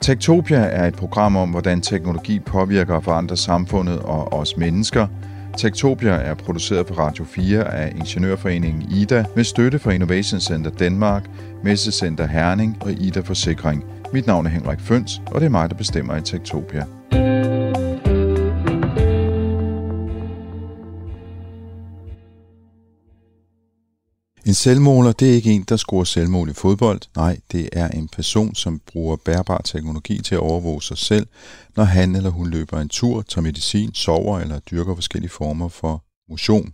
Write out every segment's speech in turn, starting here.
Tektopia er et program om, hvordan teknologi påvirker og forandrer samfundet og os mennesker. Tektopia er produceret på Radio 4 af Ingeniørforeningen IDA med støtte fra Innovation Center Danmark, Messecenter Herning og IDA Forsikring. Mit navn er Henrik Føns, og det er mig, der bestemmer i Tektopia. En selvmåler, det er ikke en, der scorer selvmål i fodbold. Nej, det er en person, som bruger bærbar teknologi til at overvåge sig selv, når han eller hun løber en tur, tager medicin, sover eller dyrker forskellige former for motion.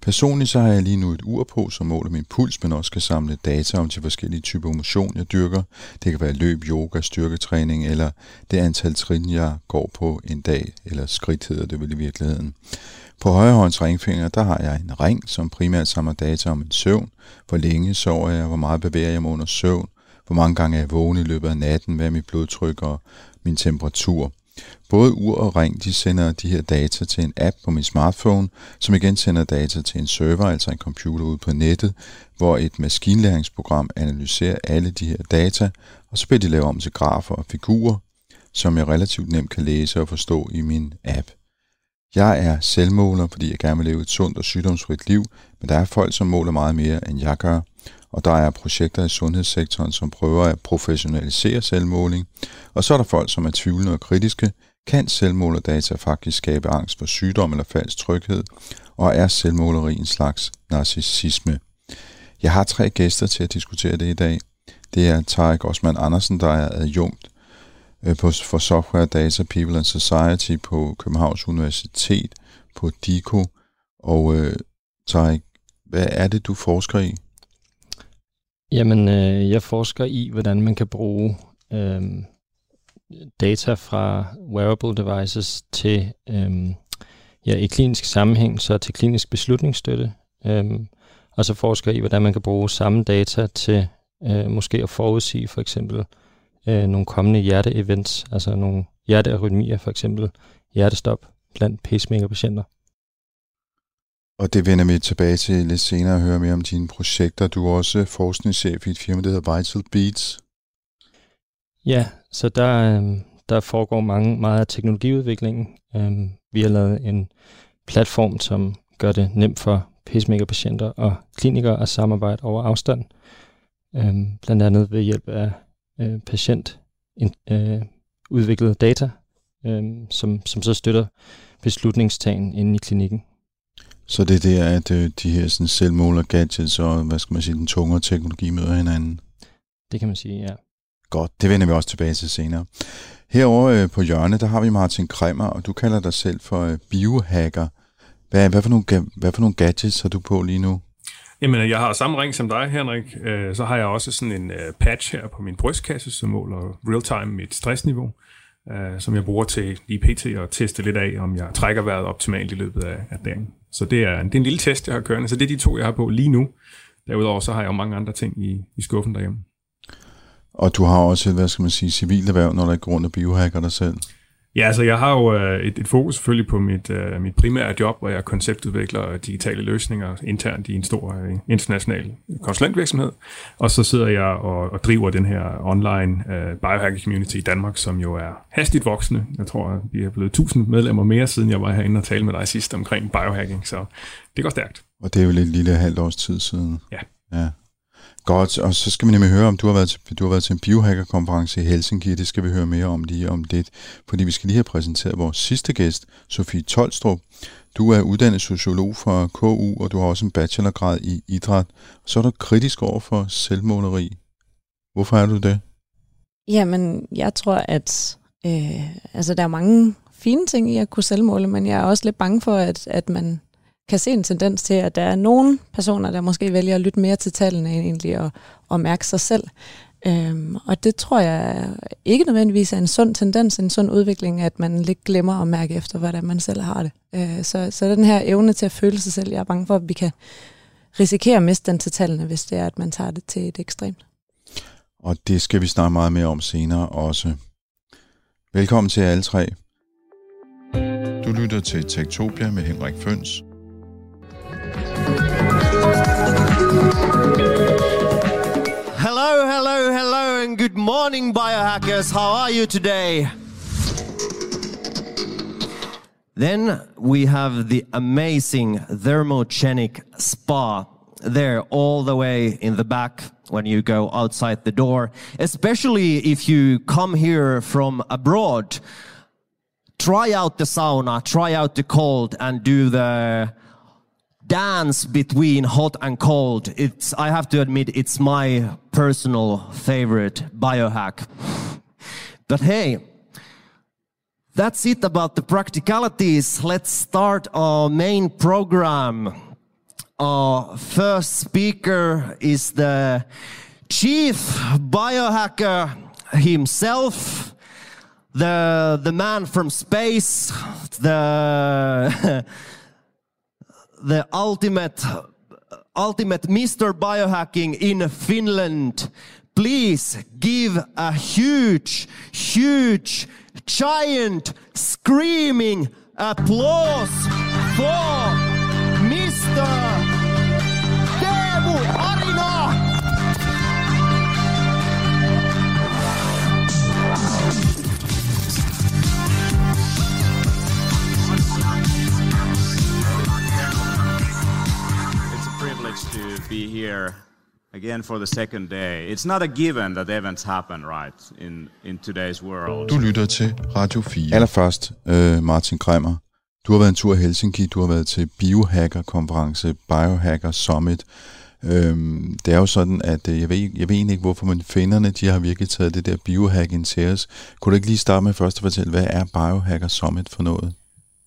Personligt så har jeg lige nu et ur på, som måler min puls, men også kan samle data om de forskellige typer motion, jeg dyrker. Det kan være løb, yoga, styrketræning eller det antal trin, jeg går på en dag, eller skridt hedder det vel i virkeligheden. På højre hånds ringfinger, der har jeg en ring, som primært samler data om en søvn. Hvor længe sover jeg, hvor meget bevæger jeg mig under søvn, hvor mange gange er jeg vågen i løbet af natten, hvad er mit blodtryk og min temperatur. Både ur og ring de sender de her data til en app på min smartphone, som igen sender data til en server, altså en computer ude på nettet, hvor et maskinlæringsprogram analyserer alle de her data, og så bliver de lavet om til grafer og figurer, som jeg relativt nemt kan læse og forstå i min app. Jeg er selvmåler, fordi jeg gerne vil leve et sundt og sygdomsfrit liv, men der er folk, som måler meget mere, end jeg gør. Og der er projekter i sundhedssektoren, som prøver at professionalisere selvmåling. Og så er der folk, som er tvivlende og kritiske. Kan selvmålerdata faktisk skabe angst for sygdom eller falsk tryghed? Og er selvmåleri en slags narcissisme? Jeg har tre gæster til at diskutere det i dag. Det er Tarek Osman Andersen, der er adjunkt Øh, på, for Software Data People and Society på Københavns Universitet på DICO. Og øh, Tarek, hvad er det, du forsker i? Jamen, øh, jeg forsker i, hvordan man kan bruge øh, data fra wearable devices til, øh, ja, i klinisk sammenhæng, så til klinisk beslutningsstøtte. Øh, og så forsker jeg i, hvordan man kan bruge samme data til øh, måske at forudsige for eksempel øh, nogle kommende hjerteevents, altså nogle hjertearytmier, for eksempel hjertestop blandt pacemaker-patienter. Og det vender vi tilbage til lidt senere at høre mere om dine projekter. Du er også forskningschef i et firma, der hedder Vital Beats. Ja, så der, øh, der foregår mange, meget af teknologiudviklingen. Øh, vi har lavet en platform, som gør det nemt for pacemaker-patienter og klinikere at samarbejde over afstand. Øh, blandt andet ved hjælp af øh, patient øh, udviklet data, øh, som, som så støtter beslutningstagen inde i klinikken. Så det er der, at øh, de her sådan, selvmåler gadgets og hvad skal man sige, den tungere teknologi møder hinanden? Det kan man sige, ja. Godt, det vender vi også tilbage til senere. Herovre øh, på hjørnet, der har vi Martin Kremmer, og du kalder dig selv for øh, biohacker. Hvad, hvad, for nogle, hvad for nogle gadgets har du på lige nu? Jamen, øh, jeg har samme ring som dig, Henrik. Øh, så har jeg også sådan en øh, patch her på min brystkasse, som måler real-time mit stressniveau, som jeg bruger til lige pt. at teste lidt af, om jeg trækker vejret optimalt i løbet af, dagen. Så det er, det er en lille test, jeg har kørende. Så det er de to, jeg har på lige nu. Derudover så har jeg jo mange andre ting i, i skuffen derhjemme. Og du har også, hvad skal man sige, civilt erhverv, når der går rundt og biohacker dig selv? Ja, altså jeg har jo øh, et, et fokus selvfølgelig på mit, øh, mit primære job, hvor jeg konceptudvikler digitale løsninger internt i en stor øh, international konsulentvirksomhed. Og så sidder jeg og, og driver den her online øh, biohacking community i Danmark, som jo er hastigt voksende. Jeg tror, vi er blevet 1000 medlemmer mere, siden jeg var herinde og talte med dig sidst omkring biohacking, så det går stærkt. Og det er jo lidt lille halvt års tid siden. Ja. Ja. Godt, og så skal vi nemlig høre, om du har været til, du har været til en biohacker-konference i Helsinki. Det skal vi høre mere om lige om lidt, fordi vi skal lige have præsenteret vores sidste gæst, Sofie Tolstrup. Du er uddannet sociolog fra KU, og du har også en bachelorgrad i idræt. Så er du kritisk over for selvmåleri. Hvorfor er du det? Jamen, jeg tror, at øh, altså, der er mange fine ting i at kunne selvmåle, men jeg er også lidt bange for, at, at man kan se en tendens til, at der er nogle personer, der måske vælger at lytte mere til tallene end egentlig at, at mærke sig selv. Øhm, og det tror jeg ikke nødvendigvis er en sund tendens, en sund udvikling, at man lidt glemmer at mærke efter, hvordan man selv har det. Øh, så, så den her evne til at føle sig selv, jeg er bange for, at vi kan risikere at miste den til tallene, hvis det er, at man tager det til et ekstremt. Og det skal vi snakke meget mere om senere også. Velkommen til alle tre. Du lytter til Tektopia med Henrik Føns. And good morning, biohackers. How are you today? Then we have the amazing thermogenic spa there all the way in the back when you go outside the door, especially if you come here from abroad. Try out the sauna, try out the cold and do the dance between hot and cold. It's, I have to admit, it's my personal favorite biohack. But hey, that's it about the practicalities. Let's start our main program. Our first speaker is the chief biohacker himself, the, the man from space, the, the ultimate, ultimate Mr. Biohacking in Finland. Please give a huge, huge, giant, screaming applause for Mr. be here again for the second day. It's not a given that events happen, right, in, in today's world. Du lytter til Radio 4. Allerførst, øh, Martin Kremmer. Du har været en tur i Helsinki, du har været til Biohacker-konference, Biohacker Summit. Øhm, det er jo sådan, at øh, jeg ved, jeg ved egentlig ikke, hvorfor, men finderne, de har virkelig taget det der biohacking til os. Kunne du ikke lige starte med først at fortælle, hvad er Biohacker Summit for noget?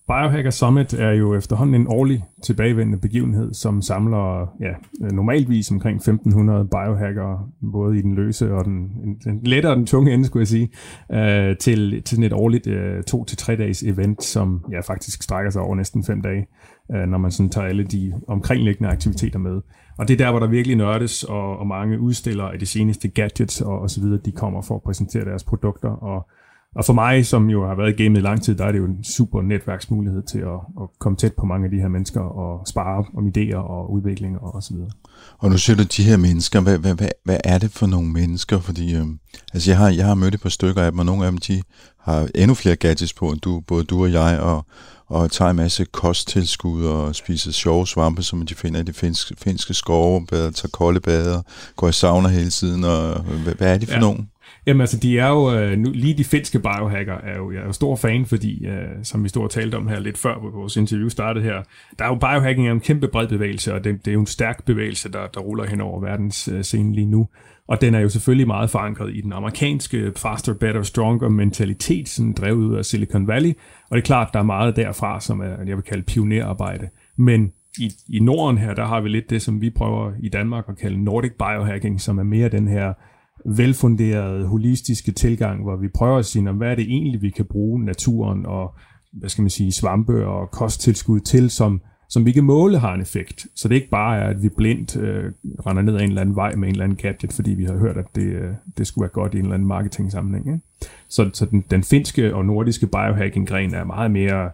Biohacker Summit er jo efterhånden en årlig tilbagevendende begivenhed, som samler ja, normalvis omkring 1500 biohackere, både i den løse og den, den lette og den tunge ende, skulle jeg sige, øh, til, til sådan et årligt øh, to til tre dages event, som ja, faktisk strækker sig over næsten fem dage, øh, når man sådan tager alle de omkringliggende aktiviteter med. Og det er der, hvor der virkelig nørdes, og, og mange udstillere af de seneste gadgets og, og så videre, de kommer for at præsentere deres produkter, og og for mig, som jo har været i gamet i lang tid, der er det jo en super netværksmulighed til at, at komme tæt på mange af de her mennesker og spare om idéer og udvikling og, og så videre. Og nu siger du de her mennesker, hvad, hvad, hvad, hvad er det for nogle mennesker? Fordi øh, altså jeg, har, jeg har mødt et par stykker af dem, og nogle af dem de har endnu flere gadgets på, end du, både du og jeg, og, og tager en masse kosttilskud og spiser sjove svampe, som de finder i de finske, finske skove, bader, tager kolde bader, går i sauna hele tiden, og hvad, hvad er de for ja. nogen? Jamen altså, de er jo, øh, nu, lige de finske biohacker er jo, jeg er jo stor fan, fordi, øh, som vi stod og talte om her lidt før, hvor vores interview startede her, der er jo biohacking er en kæmpe bred bevægelse, og det, det er jo en stærk bevægelse, der, der ruller hen over verdens øh, scene lige nu. Og den er jo selvfølgelig meget forankret i den amerikanske faster, better, stronger mentalitet, sådan drevet ud af Silicon Valley. Og det er klart, der er meget derfra, som er, jeg vil kalde pionerarbejde. Men i, i Norden her, der har vi lidt det, som vi prøver i Danmark at kalde Nordic Biohacking, som er mere den her velfunderede, holistiske tilgang, hvor vi prøver at sige, hvad er det egentlig, vi kan bruge naturen og hvad skal man sige, svampe og kosttilskud til, som, som vi kan måle har en effekt. Så det ikke bare er, at vi blindt øh, render ned ad en eller anden vej med en eller anden gadget, fordi vi har hørt, at det, øh, det skulle være godt i en eller anden marketing-sammenhæng. Ikke? Så, så den, den finske og nordiske biohacking-gren er meget mere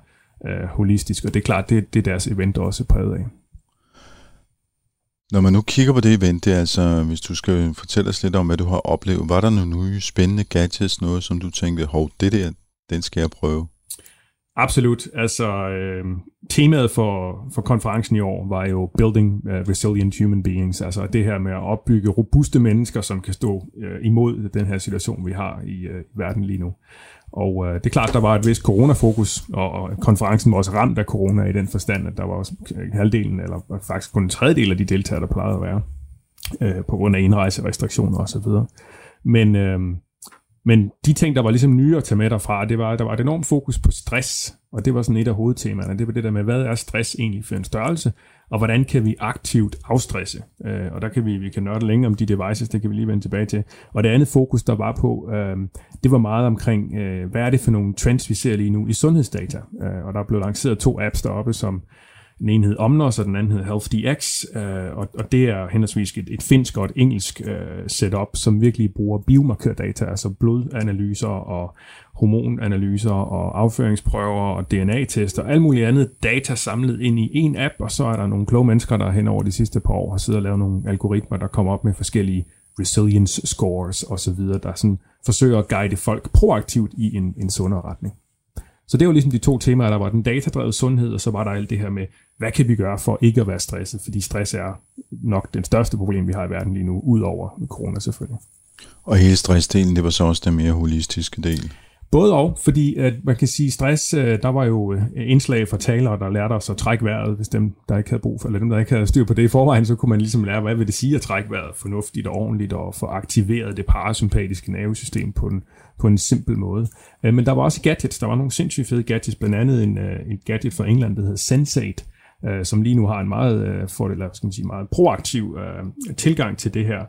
øh, holistisk, og det er klart, det, det er deres event også præget af. Når man nu kigger på det event, det er altså, hvis du skal fortælle os lidt om, hvad du har oplevet, var der nogle nye spændende gadgets, noget som du tænkte, hov, det der, den skal jeg prøve? Absolut. Altså, øh, temaet for, for konferencen i år var jo Building uh, Resilient Human Beings, altså det her med at opbygge robuste mennesker, som kan stå øh, imod den her situation, vi har i øh, verden lige nu. Og øh, det er klart, der var et vist coronafokus, og, og konferencen var også ramt af corona i den forstand, at der var også halvdelen, eller faktisk kun en tredjedel af de deltagere, der plejede at være, øh, på grund af indrejserestriktioner osv. Men, øh, men de ting, der var ligesom nye at tage med derfra, det var, der var et enormt fokus på stress, og det var sådan et af hovedtemaerne. Det var det der med, hvad er stress egentlig for en størrelse, og hvordan kan vi aktivt afstresse. Øh, og der kan vi, vi kan nørde længe om de devices, det kan vi lige vende tilbage til. Og det andet fokus, der var på, øh, det var meget omkring, øh, hvad er det for nogle trends, vi ser lige nu i sundhedsdata. Øh, og der er blevet lanceret to apps deroppe, som den ene hed Omnos, og den anden hed HealthDX, øh, og, og det er henholdsvis et, et finsk og et engelsk øh, setup, som virkelig bruger biomarkørdata, altså blodanalyser og hormonanalyser og afføringsprøver og DNA-tester, alt muligt andet data samlet ind i en app, og så er der nogle kloge mennesker, der hen over de sidste par år har siddet og lavet nogle algoritmer, der kommer op med forskellige resilience scores osv., der sådan forsøger at guide folk proaktivt i en, en sundere retning. Så det var ligesom de to temaer, der var den datadrevet sundhed, og så var der alt det her med, hvad kan vi gøre for ikke at være stresset, fordi stress er nok den største problem, vi har i verden lige nu, ud over corona selvfølgelig. Og hele stressdelen, det var så også den mere holistiske del? Både og, fordi at man kan sige, stress, øh, der var jo øh, indslag for talere, der lærte os at trække vejret, hvis dem, der ikke havde brug for, eller dem, der ikke havde styr på det i forvejen, så kunne man ligesom lære, hvad vil det sige at trække vejret fornuftigt og ordentligt, og få aktiveret det parasympatiske nervesystem på en, på en simpel måde. Øh, men der var også gadgets, der var nogle sindssygt fede gadgets, blandt andet en, en gadget fra England, der hedder Sensate, som lige nu har en meget, fordel, skal man sige, meget proaktiv tilgang til det her,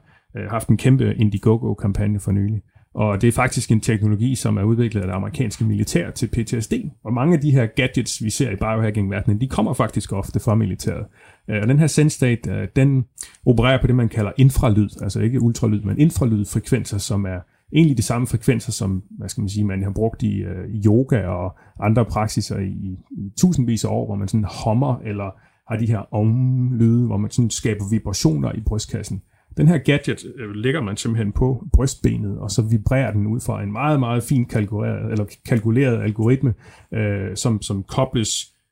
haft en kæmpe Indiegogo-kampagne for nylig. Og det er faktisk en teknologi, som er udviklet af det amerikanske militær til PTSD. Og mange af de her gadgets, vi ser i biohacking-verdenen, de kommer faktisk ofte fra militæret. Øh, og den her SenseState, øh, den opererer på det, man kalder infralyd, altså ikke ultralyd, men infralydfrekvenser, som er egentlig de samme frekvenser, som hvad skal man sige, man har brugt i, øh, i yoga og andre praksiser i, i, i tusindvis af år, hvor man sådan hommer eller har de her om-lyde, hvor man sådan skaber vibrationer i brystkassen. Den her gadget øh, lægger man simpelthen på brystbenet, og så vibrerer den ud fra en meget, meget fint kalkuleret, eller kalkuleret algoritme, øh, som, som kobles,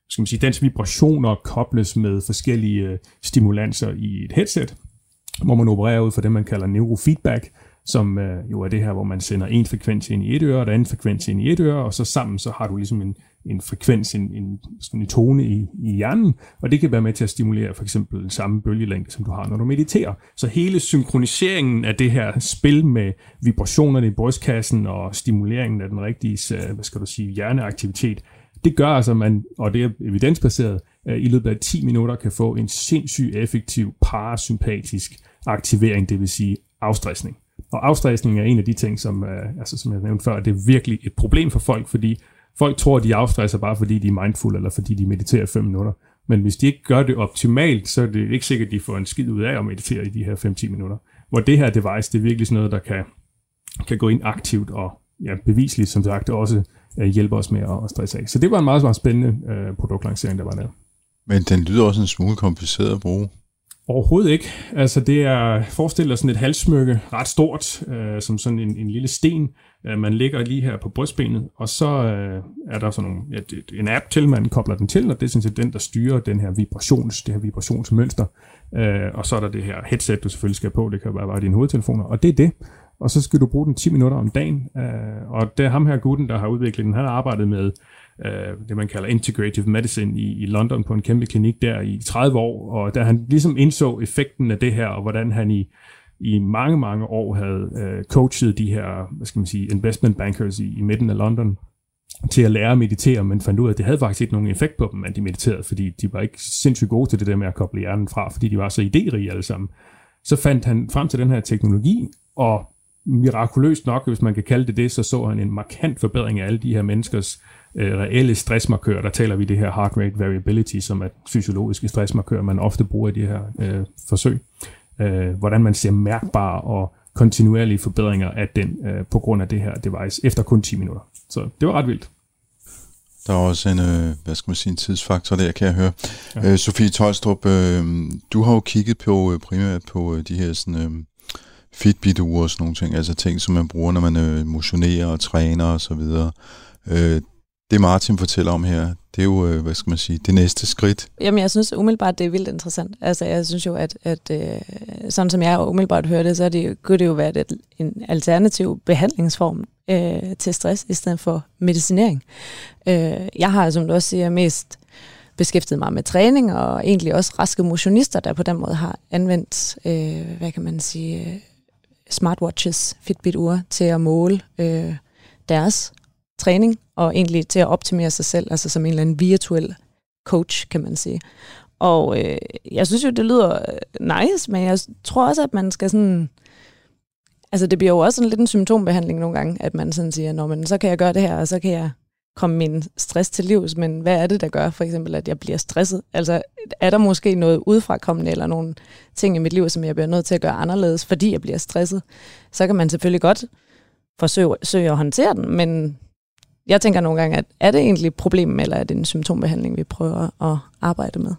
skal man sige, dens vibrationer kobles med forskellige øh, stimulanser i et headset, hvor man opererer ud fra det, man kalder neurofeedback, som øh, jo er det her, hvor man sender en frekvens ind i et øre, og den anden frekvens ind i et øre, og så sammen så har du ligesom en, en frekvens, en, en, sådan en tone i, i hjernen, og det kan være med til at stimulere for eksempel den samme bølgelængde, som du har, når du mediterer. Så hele synkroniseringen af det her spil med vibrationerne i brystkassen og stimuleringen af den rigtige, øh, hvad skal du sige, hjerneaktivitet, det gør altså, man, og det er evidensbaseret, i løbet af 10 minutter kan få en sindssygt effektiv parasympatisk aktivering, det vil sige afstressning. Og afstressning er en af de ting, som, øh, altså, som jeg nævnte før, det er virkelig et problem for folk, fordi folk tror, at de afstresser bare fordi de er mindful, eller fordi de mediterer 5 minutter. Men hvis de ikke gør det optimalt, så er det ikke sikkert, at de får en skid ud af at meditere i de her 5-10 minutter. Hvor det her device, det er virkelig sådan noget, der kan, kan gå ind aktivt og ja, bevisligt, som sagt, også uh, hjælpe os med at stresse af. Så det var en meget, meget spændende uh, produktlancering, der var der. Men den lyder også en smule kompliceret at bruge. Overhovedet ikke. Altså det er, forestil dig sådan et halssmykke, ret stort, øh, som sådan en, en lille sten, øh, Øh, man lægger lige her på brystbenet, og så øh, er der sådan nogle, ja, en app til, man kobler den til, og det er sådan set den, der styrer den her vibrations, det her vibrationsmønster. Øh, og så er der det her headset, du selvfølgelig skal på, det kan være bare dine hovedtelefoner, og det er det. Og så skal du bruge den 10 minutter om dagen, øh, og det er ham her gutten, der har udviklet den, han har arbejdet med øh, det man kalder integrative medicine i, i London på en kæmpe klinik der i 30 år, og da han ligesom indså effekten af det her, og hvordan han i, i mange, mange år havde øh, coachet de her, hvad skal man sige, investment bankers i, i midten af London, til at lære at meditere, men fandt ud af, at det havde faktisk ikke nogen effekt på dem, at de mediterede, fordi de var ikke sindssygt gode til det der med at koble hjernen fra, fordi de var så idérige alle sammen. Så fandt han frem til den her teknologi, og mirakuløst nok, hvis man kan kalde det det, så så han en markant forbedring af alle de her menneskers øh, reelle stressmarkører. Der taler vi det her heart rate variability, som er fysiologiske stressmarkører, man ofte bruger i de her øh, forsøg. Øh, hvordan man ser mærkbare og kontinuerlige forbedringer af den øh, på grund af det her device efter kun 10 minutter. Så det var ret vildt. Der er også en, øh, hvad skal man sige, en tidsfaktor der, kan jeg høre. Ja. Øh, Sofie Tolstrup, øh, du har jo kigget på øh, primært på øh, de her sådan, øh, Fitbit-ure og sådan nogle ting, altså ting, som man bruger, når man øh, motionerer og træner og så videre. Øh, det Martin fortæller om her, det er jo, øh, hvad skal man sige, det næste skridt. Jamen, jeg synes umiddelbart, det er vildt interessant. Altså, jeg synes jo, at, at øh, sådan som jeg umiddelbart hører det, så det, kunne det jo være et, en alternativ behandlingsform øh, til stress, i stedet for medicinering. Øh, jeg har, som du også siger, mest beskæftiget mig med træning, og egentlig også raske motionister, der på den måde har anvendt, øh, hvad kan man sige, smartwatches, Fitbit-ure, til at måle øh, deres træning, og egentlig til at optimere sig selv, altså som en eller anden virtuel coach, kan man sige. Og øh, jeg synes jo, det lyder øh, nice, men jeg tror også, at man skal sådan... Altså det bliver jo også sådan lidt en symptombehandling nogle gange, at man sådan siger, Nå, men så kan jeg gøre det her, og så kan jeg komme min stress til livs, men hvad er det, der gør for eksempel, at jeg bliver stresset? Altså, er der måske noget udefrakommende, eller nogle ting i mit liv, som jeg bliver nødt til at gøre anderledes, fordi jeg bliver stresset? Så kan man selvfølgelig godt forsøge, forsøge at håndtere den, men jeg tænker nogle gange, at er det egentlig et problem, eller er det en symptombehandling, vi prøver at arbejde med?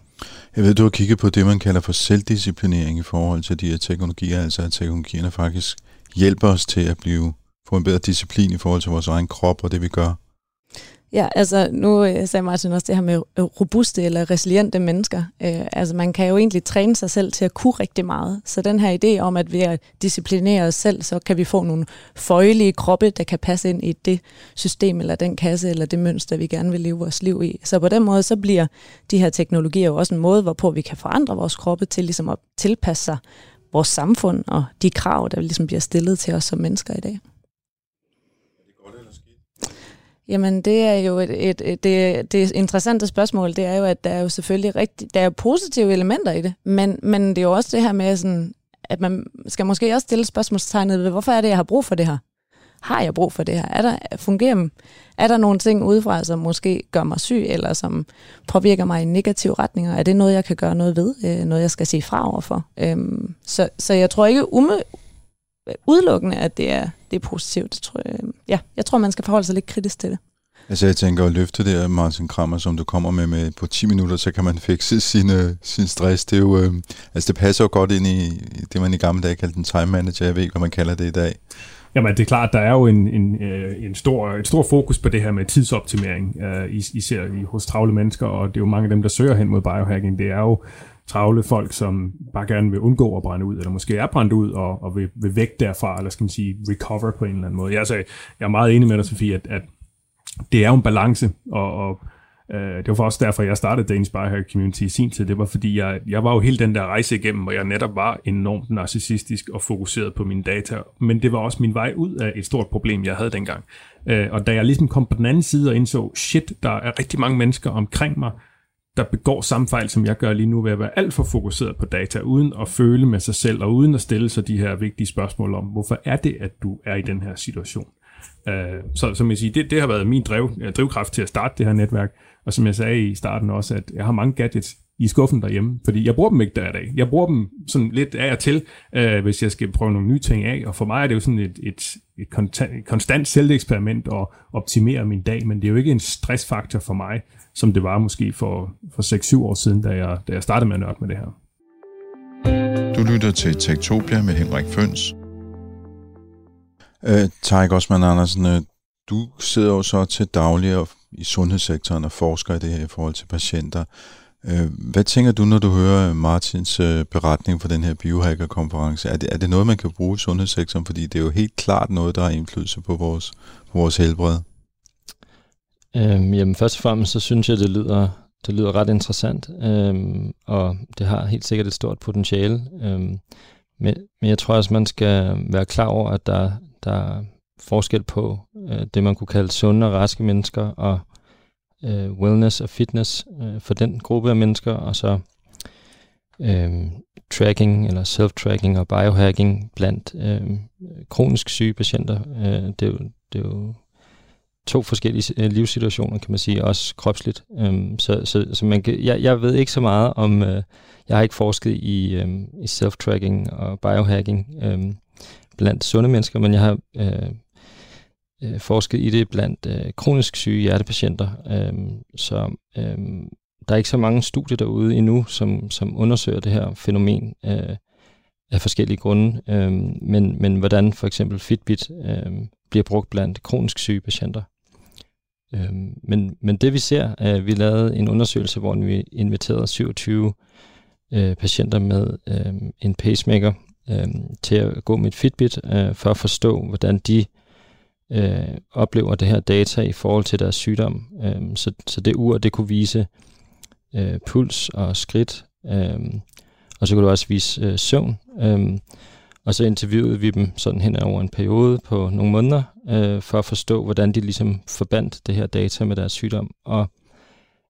Jeg ved, du har kigget på det, man kalder for selvdisciplinering i forhold til de her teknologier, altså at teknologierne faktisk hjælper os til at blive få en bedre disciplin i forhold til vores egen krop og det, vi gør. Ja, altså nu øh, sagde Martin også det her med øh, robuste eller resiliente mennesker. Øh, altså man kan jo egentlig træne sig selv til at kunne rigtig meget. Så den her idé om, at ved at disciplinere os selv, så kan vi få nogle føjelige kroppe, der kan passe ind i det system eller den kasse eller det mønster, vi gerne vil leve vores liv i. Så på den måde, så bliver de her teknologier jo også en måde, hvorpå vi kan forandre vores kroppe til ligesom at tilpasse sig vores samfund og de krav, der ligesom bliver stillet til os som mennesker i dag. Jamen, det er jo et, et, et det, det interessante spørgsmål, det er jo, at der er jo selvfølgelig rigtig, der er jo positive elementer i det, men, men det er jo også det her med sådan, at man skal måske også stille spørgsmålstegnet ved, hvorfor er det, jeg har brug for det her? Har jeg brug for det her? Er der, fungerer, er der nogle ting udefra, som måske gør mig syg, eller som påvirker mig i negative retninger? Er det noget, jeg kan gøre noget ved? Øh, noget, jeg skal sige fra overfor? Øhm, så, så jeg tror ikke ume, udelukkende, at det er, det er positivt. Det tror jeg, ja, jeg tror, man skal forholde sig lidt kritisk til det. Altså jeg tænker at løfte det Martin Krammer, som du kommer med, med på 10 minutter, så kan man fikse sin, øh, sin stress. Det, er jo, øh, altså det passer jo godt ind i, det, man i gamle dage kaldte en time manager. Jeg ved ikke, hvad man kalder det i dag. Jamen, det er klart, der er jo en, en, øh, en stor, et stor fokus på det her med tidsoptimering, uh, især i, hos travle mennesker, og det er jo mange af dem, der søger hen mod biohacking. Det er jo travle folk, som bare gerne vil undgå at brænde ud, eller måske er brændt ud og, og vil, vil væk derfra, eller skal man sige, recover på en eller anden måde. Jeg, altså, jeg er meget enig med dig, Sofie, at, at det er jo en balance, og, og øh, det var også derfor, jeg startede Danish Biohack Community i sin tid. Det var fordi, jeg, jeg var jo hele den der rejse igennem, hvor jeg netop var enormt narcissistisk og fokuseret på mine data. Men det var også min vej ud af et stort problem, jeg havde dengang. Øh, og da jeg ligesom kom på den anden side og indså, shit, der er rigtig mange mennesker omkring mig, der begår samme fejl, som jeg gør lige nu, ved at være alt for fokuseret på data, uden at føle med sig selv, og uden at stille sig de her vigtige spørgsmål om, hvorfor er det, at du er i den her situation? Øh, så som jeg siger, det, det har været min driv, øh, drivkraft til at starte det her netværk, og som jeg sagde i starten også, at jeg har mange gadgets i skuffen derhjemme, fordi jeg bruger dem ikke der dag. Jeg bruger dem sådan lidt af og til, uh, hvis jeg skal prøve nogle nye ting af, og for mig er det jo sådan et, et, et, konstant, et konstant selveksperiment at optimere min dag, men det er jo ikke en stressfaktor for mig, som det var måske for, for 6-7 år siden, da jeg, da jeg startede med at nørde med det her. Du lytter til Tektopia med Henrik Føns. Øh, Tarik Osman Andersen, øh, du sidder jo så til daglig i sundhedssektoren og forsker i det her i forhold til patienter. Øh, hvad tænker du, når du hører Martins øh, beretning fra den her biohacker-konference? Er det, er det noget, man kan bruge i sundhedssektoren? Fordi det er jo helt klart noget, der har indflydelse på vores, på vores helbred. Øhm, jamen først og fremmest, så synes jeg, det lyder, det lyder ret interessant, øhm, og det har helt sikkert et stort potentiale. Øhm, men, men jeg tror også, man skal være klar over, at der, der er forskel på øh, det, man kunne kalde sunde og raske mennesker, og øh, wellness og fitness øh, for den gruppe af mennesker, og så øh, tracking eller self-tracking og biohacking blandt øh, kronisk syge patienter. Øh, det, er jo, det er jo to forskellige øh, livssituationer, kan man sige, også kropsligt. Øhm, så så, så man kan, jeg, jeg ved ikke så meget om, øh, jeg har ikke forsket i, øh, i self-tracking og biohacking øh, blandt sunde mennesker, men jeg har øh, øh, forsket i det blandt øh, kronisk syge hjertepatienter. Øh, så øh, der er ikke så mange studier derude endnu, som, som undersøger det her fænomen øh, af forskellige grunde. Øh, men, men hvordan for eksempel Fitbit øh, bliver brugt blandt kronisk syge patienter. Øh, men, men det vi ser, er, at vi lavede en undersøgelse, hvor vi inviterede 27 øh, patienter med øh, en pacemaker øh, til at gå med et Fitbit, øh, for at forstå, hvordan de øh, oplever det her data i forhold til deres sygdom. Øh, så, så det ur, det kunne vise øh, puls og skridt, øh, og så kunne det også vise øh, søvn. Øh, og så interviewede vi dem sådan hen over en periode på nogle måneder, øh, for at forstå, hvordan de ligesom forbandt det her data med deres sygdom. Og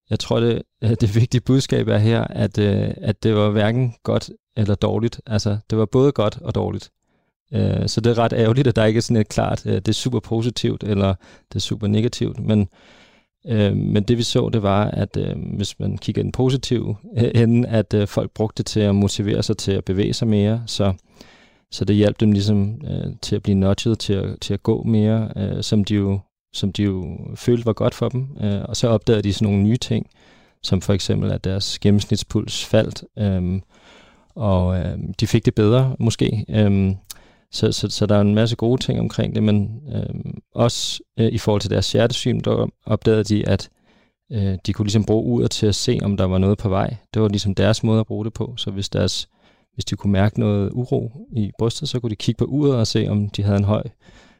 jeg tror, det, det vigtige budskab er her, at, øh, at det var hverken godt eller dårligt. Altså, det var både godt og dårligt. Øh, så det er ret ærgerligt, at der ikke er sådan et klart, øh, det er super positivt, eller det er super negativt. Men, øh, men det vi så, det var, at øh, hvis man kigger i den positive ende, at øh, folk brugte det til at motivere sig til at bevæge sig mere, så så det hjalp dem ligesom øh, til at blive nudget, til at, til at gå mere, øh, som, de jo, som de jo følte var godt for dem. Øh, og så opdagede de sådan nogle nye ting, som for eksempel at deres gennemsnitspuls faldt, øh, og øh, de fik det bedre måske. Øh, så, så, så der er en masse gode ting omkring det, men øh, også øh, i forhold til deres hjertesyn, der opdagede de, at øh, de kunne ligesom bruge uret til at se, om der var noget på vej. Det var ligesom deres måde at bruge det på. Så hvis, deres, hvis de kunne mærke noget uro i brystet, så kunne de kigge på uret og se, om de havde en høj,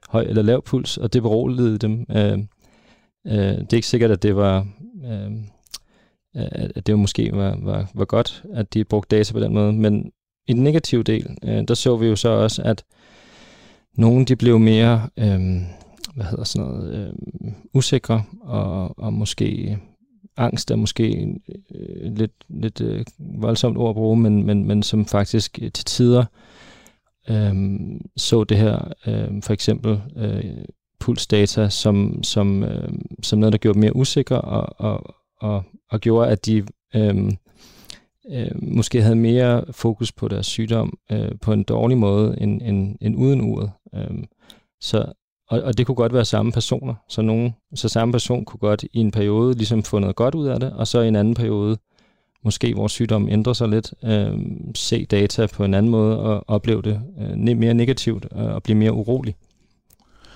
høj eller lav puls, og det beroligede dem. Øh, øh, det er ikke sikkert, at det var... Øh, at det måske var, var, var godt, at de brugte data på den måde. Men i den negative del, øh, der så vi jo så også, at nogle de blev mere, øh, hvad hedder sådan noget, øh, usikre, og, og måske angst er måske øh, lidt, lidt øh, voldsomt ord at bruge, men, men, men som faktisk øh, til tider øh, så det her, øh, for eksempel øh, pulsdata, som, som, øh, som noget, der gjorde dem mere usikre, og, og, og, og gjorde, at de øh, øh, måske havde mere fokus på deres sygdom øh, på en dårlig måde end, end, end uden uret. Øhm, så, og, og det kunne godt være samme personer. Så, nogen, så samme person kunne godt i en periode ligesom få noget godt ud af det, og så i en anden periode, måske hvor sygdommen ændrer sig lidt, øh, se data på en anden måde og opleve det øh, mere negativt øh, og blive mere urolig.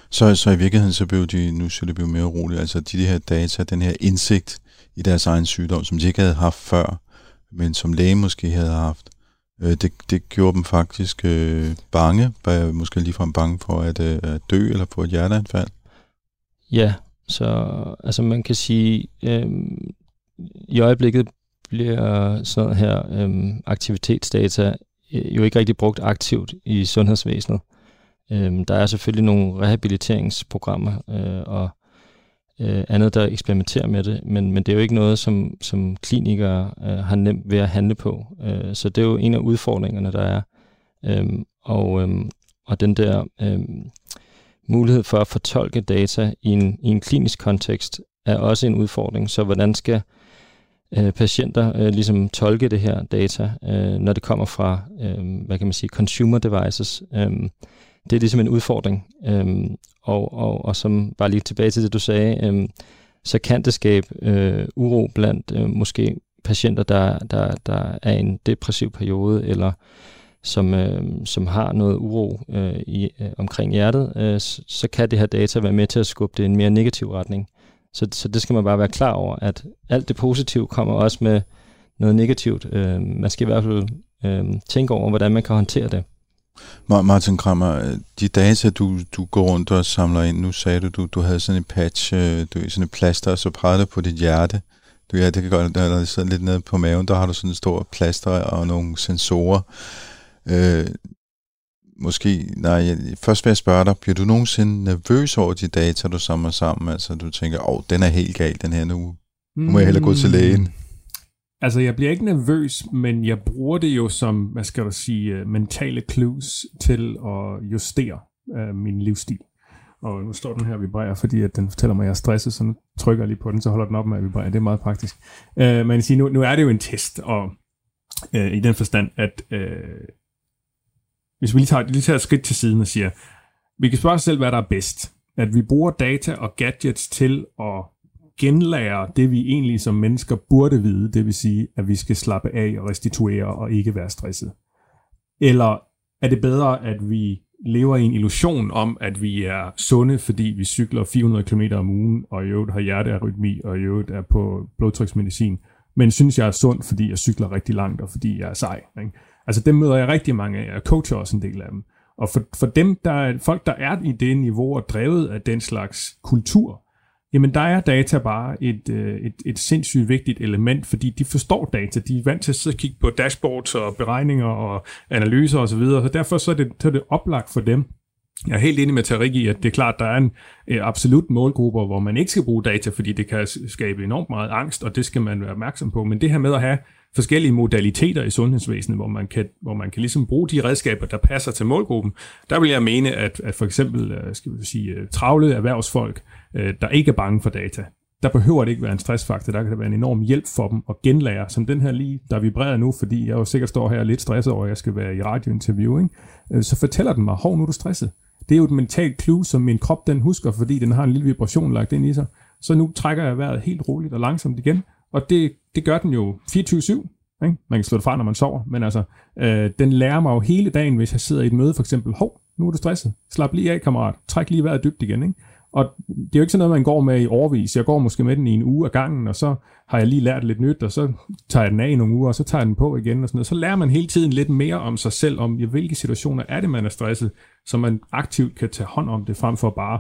Så, så i virkeligheden så blev de, nu så det blev mere urolige, altså de, de her data, den her indsigt i deres egen sygdom, som de ikke havde haft før, men som læge måske havde haft, øh, det, det gjorde dem faktisk øh, bange, måske ligefrem bange for at, øh, at dø eller få et hjerteanfald. Ja, så altså man kan sige, øh, i øjeblikket bliver sådan noget her øh, aktivitetsdata øh, jo ikke rigtig brugt aktivt i sundhedsvæsenet. Øh, der er selvfølgelig nogle rehabiliteringsprogrammer øh, og øh, andet, der eksperimenterer med det, men, men det er jo ikke noget, som, som klinikere øh, har nemt ved at handle på. Øh, så det er jo en af udfordringerne, der er. Øh, og, øh, og den der øh, mulighed for at fortolke data i en, i en klinisk kontekst er også en udfordring. Så hvordan skal øh, patienter øh, ligesom tolke det her data, øh, når det kommer fra, øh, hvad kan man sige, consumer devices? Øh, det er ligesom en udfordring. Øhm, og, og, og som bare lige tilbage til det, du sagde, øhm, så kan det skabe øh, uro blandt øh, måske patienter, der, der, der er i en depressiv periode, eller som, øh, som har noget uro øh, i, øh, omkring hjertet, øh, så, så kan det her data være med til at skubbe det i en mere negativ retning. Så, så det skal man bare være klar over, at alt det positive kommer også med noget negativt. Øh, man skal i hvert fald øh, tænke over, hvordan man kan håndtere det. Martin Krammer, de data, du, du går rundt og samler ind, nu sagde du, du, du havde sådan en patch, øh, du, sådan en plaster, og så pegede på dit hjerte. Du, ja, det kan godt, der sidder lidt nede på maven, der har du sådan en stor plaster og nogle sensorer. Øh, måske, nej, først vil jeg spørge dig, bliver du nogensinde nervøs over de data, du samler sammen? Altså, du tænker, åh, den er helt gal, den her nu. Nu må jeg hellere gå til lægen. Altså, jeg bliver ikke nervøs, men jeg bruger det jo som, hvad skal du sige, øh, mentale clues til at justere øh, min livsstil. Og nu står den her og vibrerer, fordi at den fortæller mig, at jeg er stresset, så nu trykker jeg lige på den, så holder den op med at vibrere. Det er meget praktisk. Øh, men sige, nu, nu er det jo en test, og øh, i den forstand, at øh, hvis vi lige tager, lige tager et skridt til siden og siger, vi kan spørge os selv, hvad der er bedst. At vi bruger data og gadgets til at genlærer det, vi egentlig som mennesker burde vide, det vil sige, at vi skal slappe af og restituere og ikke være stresset? Eller er det bedre, at vi lever i en illusion om, at vi er sunde, fordi vi cykler 400 km om ugen, og i øvrigt har hjertearytmi, og i øvrigt er på blodtryksmedicin, men synes, jeg er sund, fordi jeg cykler rigtig langt, og fordi jeg er sej. Ikke? Altså dem møder jeg rigtig mange af, og coacher også en del af dem. Og for, for dem, der er, folk, der er i det niveau og drevet af den slags kultur, Jamen der er data bare et, øh, et, et sindssygt vigtigt element, fordi de forstår data. De er vant til at sidde og kigge på dashboards og beregninger og analyser osv., så, videre. så derfor så er, det, så er det oplagt for dem. Jeg er helt enig med Tarik i, at det er klart, at der er en øh, absolut målgruppe, hvor man ikke skal bruge data, fordi det kan skabe enormt meget angst, og det skal man være opmærksom på. Men det her med at have forskellige modaliteter i sundhedsvæsenet, hvor man kan, hvor man kan ligesom bruge de redskaber, der passer til målgruppen. Der vil jeg mene, at, at for eksempel øh, skal vi sige, øh, travle erhvervsfolk, øh, der ikke er bange for data, der behøver det ikke være en stressfaktor, der kan det være en enorm hjælp for dem at genlære, som den her lige, der vibrerer nu, fordi jeg jo sikkert står her lidt stresset over, at jeg skal være i radiointerview, ikke? Øh, så fortæller den mig, hov, nu er du stresset. Det er jo et mentalt clue, som min krop den husker, fordi den har en lille vibration lagt ind i sig. Så nu trækker jeg vejret helt roligt og langsomt igen, Og det, det gør den jo 24-7. Ikke? Man kan slå det fra, når man sover, men altså, øh, den lærer mig jo hele dagen, hvis jeg sidder i et møde, for eksempel, hov, nu er du stresset, slap lige af, kammerat, træk lige vejret dybt igen. Ikke? Og det er jo ikke sådan noget, man går med i overvis. Jeg går måske med den i en uge af gangen, og så har jeg lige lært lidt nyt, og så tager jeg den af i nogle uger, og så tager jeg den på igen. Og sådan noget. Så lærer man hele tiden lidt mere om sig selv, om i hvilke situationer er det, man er stresset, så man aktivt kan tage hånd om det, frem for bare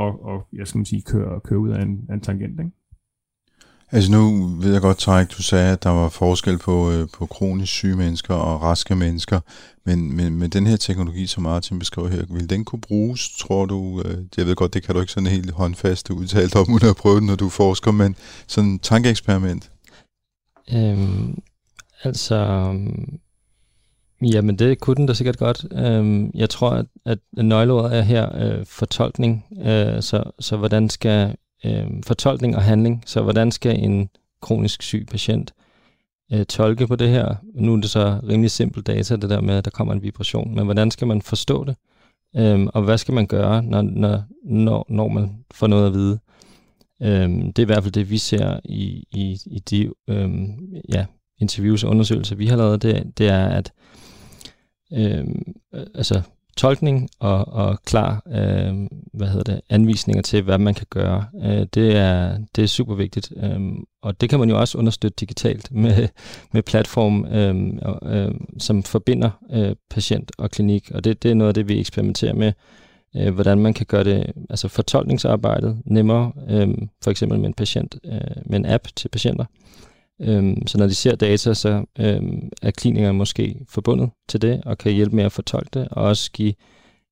at, og, jeg skal sige, køre, køre ud af en, en tangent. Ikke? Altså nu ved jeg godt, Træk, du sagde, at der var forskel på, øh, på kronisk syge mennesker og raske mennesker, men, men med den her teknologi, som Martin beskrev her, vil den kunne bruges, tror du? Øh, jeg ved godt, det kan du ikke sådan helt håndfast udtalt om, uden at prøve den, når du forsker, men sådan en tankeeksperiment? Øhm, altså, jamen det kunne den da sikkert godt. Øhm, jeg tror, at, at nøgleordet er her øh, fortolkning, øh, så, så hvordan skal øh, fortolkning og handling. Så hvordan skal en kronisk syg patient øh, tolke på det her? Nu er det så rimelig simpel data, det der med, at der kommer en vibration, men hvordan skal man forstå det? Øh, og hvad skal man gøre, når, når, når, når man får noget at vide? Øh, det er i hvert fald det, vi ser i, i, i de øh, ja, interviews og undersøgelser, vi har lavet, det, det er, at øh, altså tolkning og, og klar øh, hvad hedder det, anvisninger til, hvad man kan gøre. Øh, det, er, det er super vigtigt. Øh, og det kan man jo også understøtte digitalt med, med platform, øh, øh, som forbinder øh, patient og klinik. Og det, det er noget af det, vi eksperimenterer med, øh, hvordan man kan gøre det, altså fortolkningsarbejdet nemmere, øh, for eksempel med en patient, øh, med en app til patienter. Øhm, så når de ser data, så øhm, er klinikerne måske forbundet til det, og kan hjælpe med at fortolke det, og også give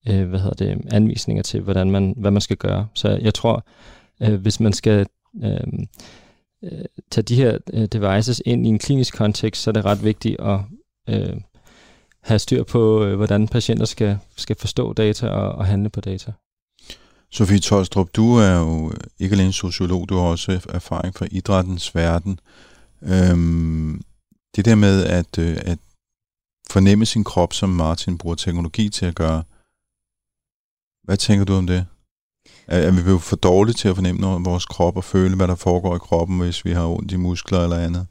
øh, hvad hedder det, anvisninger til, hvordan man, hvad man skal gøre. Så jeg tror, øh, hvis man skal øhm, øh, tage de her øh, devices ind i en klinisk kontekst, så er det ret vigtigt at øh, have styr på, øh, hvordan patienter skal, skal forstå data og, og handle på data. Sofie Tolstrup, du er jo ikke alene sociolog, du har også erfaring fra idrættens verden. Øhm, det der med at, øh, at fornemme sin krop, som Martin bruger teknologi til at gøre. Hvad tænker du om det? Er, er vi for dårlige til at fornemme vores krop og føle, hvad der foregår i kroppen, hvis vi har ondt i muskler eller andet?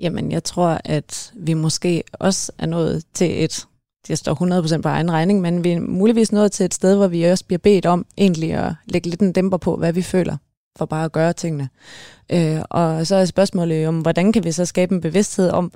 Jamen, jeg tror, at vi måske også er nået til et, det står 100% på egen regning, men vi er muligvis nået til et sted, hvor vi også bliver bedt om egentlig at lægge lidt en dæmper på, hvad vi føler for bare at gøre tingene. Øh, og så er spørgsmålet om, hvordan kan vi så skabe en bevidsthed om,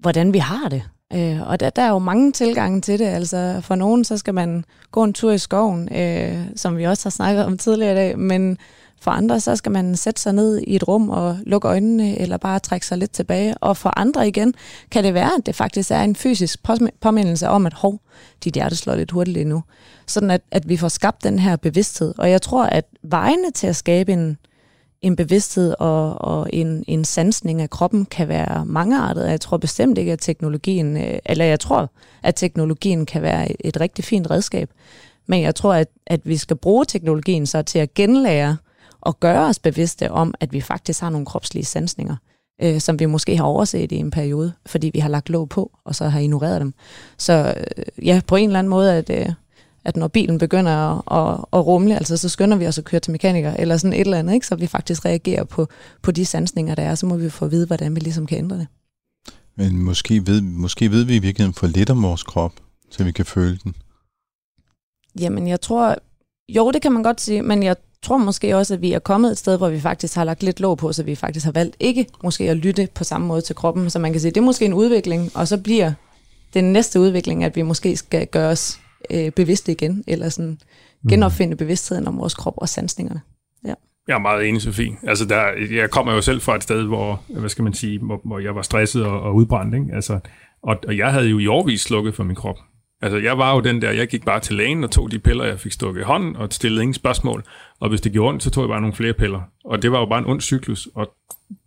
hvordan vi har det. Øh, og der, der er jo mange tilgange til det. Altså for nogen, så skal man gå en tur i skoven, øh, som vi også har snakket om tidligere i dag, men for andre, så skal man sætte sig ned i et rum og lukke øjnene, eller bare trække sig lidt tilbage. Og for andre igen, kan det være, at det faktisk er en fysisk påmindelse om, at hov, dit hjerte slår lidt hurtigt lige nu. Sådan at, at vi får skabt den her bevidsthed. Og jeg tror, at vejene til at skabe en, en bevidsthed og, og en, en sansning af kroppen kan være mangeartet. Jeg tror bestemt ikke, at teknologien, øh, eller jeg tror, at teknologien kan være et rigtig fint redskab. Men jeg tror, at, at vi skal bruge teknologien så til at genlære og gøre os bevidste om, at vi faktisk har nogle kropslige sansninger, øh, som vi måske har overset i en periode, fordi vi har lagt låg på, og så har ignoreret dem. Så øh, ja, på en eller anden måde, at, øh, at når bilen begynder at, at, at rumle, altså så skynder vi os at køre til mekaniker, eller sådan et eller andet, ikke? så vi faktisk reagerer på, på de sansninger, der er, så må vi få at vide, hvordan vi ligesom kan ændre det. Men måske ved, måske ved vi i virkeligheden for lidt om vores krop, så vi kan føle den. Jamen, jeg tror, jo, det kan man godt sige, men jeg tror måske også, at vi er kommet et sted, hvor vi faktisk har lagt lidt låg på, så vi faktisk har valgt ikke måske at lytte på samme måde til kroppen. Så man kan sige, det er måske en udvikling, og så bliver den næste udvikling, at vi måske skal gøre os øh, bevidste igen, eller sådan mm. genopfinde bevidstheden om vores krop og sansningerne. Ja. Jeg er meget enig, Sofie. Altså, der, jeg kommer jo selv fra et sted, hvor, hvad skal man sige, hvor, hvor jeg var stresset og, og udbrændt. Ikke? Altså, og, og jeg havde jo i årvis slukket for min krop. Altså, jeg var jo den der, jeg gik bare til lægen og tog de piller, jeg fik stukket i hånden, og stillede ingen spørgsmål. Og hvis det gjorde ondt, så tog jeg bare nogle flere piller. Og det var jo bare en ond cyklus. Og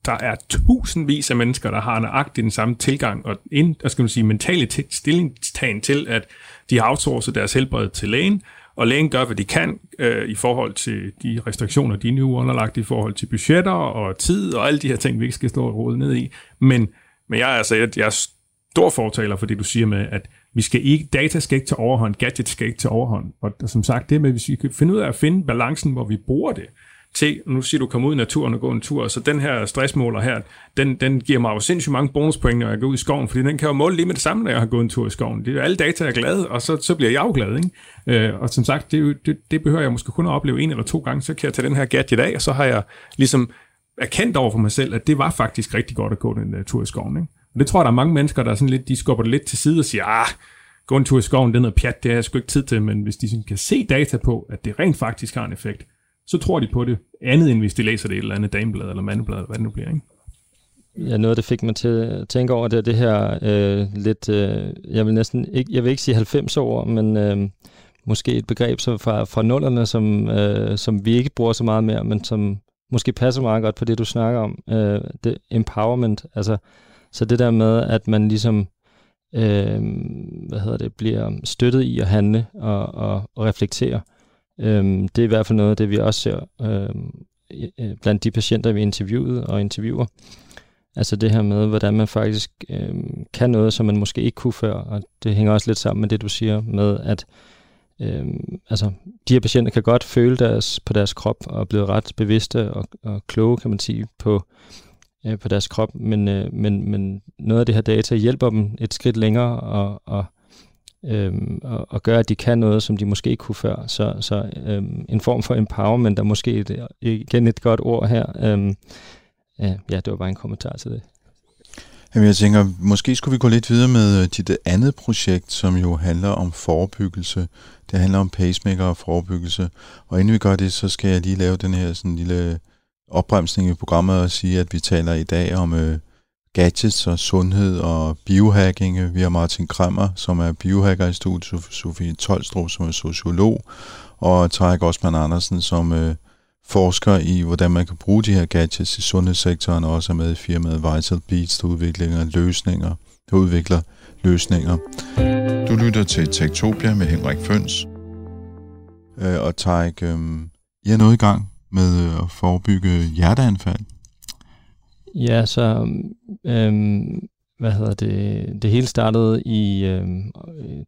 der er tusindvis af mennesker, der har nøjagtigt den samme tilgang, og ind, hvad skal man sige, mentale stillingstagen til, at de har outsourcet deres helbred til lægen, og lægen gør, hvad de kan øh, i forhold til de restriktioner, de er nu underlagt i forhold til budgetter og tid og alle de her ting, vi ikke skal stå og rode ned i. Men, men jeg, er altså, jeg, jeg er stor fortaler for det, du siger med, at vi skal ikke, data skal ikke til overhånd, gadgets skal ikke til overhånd. Og, som sagt, det med, hvis vi kan finde ud af at finde balancen, hvor vi bruger det til, nu siger du, komme ud i naturen og gå en tur, så den her stressmåler her, den, den giver mig jo sindssygt mange bonuspoint, når jeg går ud i skoven, fordi den kan jo måle lige med det samme, når jeg har gået en tur i skoven. Det er alle data er glade, og så, så bliver jeg jo glad, ikke? Øh, og som sagt, det, det, det behøver jeg måske kun at opleve en eller to gange, så kan jeg tage den her gadget af, og så har jeg ligesom erkendt over for mig selv, at det var faktisk rigtig godt at gå den tur i skoven, ikke? Og det tror jeg, der er mange mennesker, der er sådan lidt, de skubber det lidt til side og siger, ah, gå en tur i skoven, det er noget pjat, det har jeg sgu ikke tid til, men hvis de sådan kan se data på, at det rent faktisk har en effekt, så tror de på det, andet end hvis de læser det et eller andet dameblad eller mandeblad, eller hvad det nu bliver, ikke? Ja, noget det fik mig til at tænke over, det det her øh, lidt, øh, jeg vil næsten ikke, jeg vil ikke sige 90 år, men øh, måske et begreb som fra, fra nullerne, som, øh, som vi ikke bruger så meget mere, men som måske passer meget godt på det, du snakker om, øh, det empowerment, altså så det der med, at man ligesom øh, hvad hedder det, bliver støttet i at handle og, og, og reflektere. Øh, det er i hvert fald noget af det, vi også ser øh, øh, blandt de patienter, vi interviewede og interviewer. Altså det her med, hvordan man faktisk øh, kan noget, som man måske ikke kunne før, og det hænger også lidt sammen med det, du siger med, at øh, altså, de her patienter kan godt føle deres, på deres krop og blive ret bevidste og, og kloge, kan man sige, på, øh, på deres krop, men, øh, men, men noget af det her data hjælper dem et skridt længere og, og, øh, og, og gør, at de kan noget, som de måske ikke kunne før. Så, så øh, en form for empowerment er måske et, igen et godt ord her. Øh, ja, det var bare en kommentar til det. Jamen, jeg tænker, måske skulle vi gå lidt videre med øh, dit øh, andet projekt, som jo handler om forebyggelse. Det handler om pacemaker og forebyggelse. Og inden vi gør det, så skal jeg lige lave den her sådan lille opbremsning i programmet og sige, at vi taler i dag om øh, gadgets og sundhed og biohacking. Vi har Martin Kremmer, som er biohacker i studiet, Sofie Tolstrup, som er sociolog, og Tarek Osman Andersen, som øh, forsker i, hvordan man kan bruge de her gadgets i sundhedssektoren, og også er med i firmaet Vital Beats, der udvikler løsninger. Der udvikler løsninger. Du lytter til Tektopia med Henrik Føns. Øh, og Tarek, øh, I er noget i gang med øh, at forebygge hjerteanfald. Ja, så øhm, hvad hedder det, det hele startede i øhm,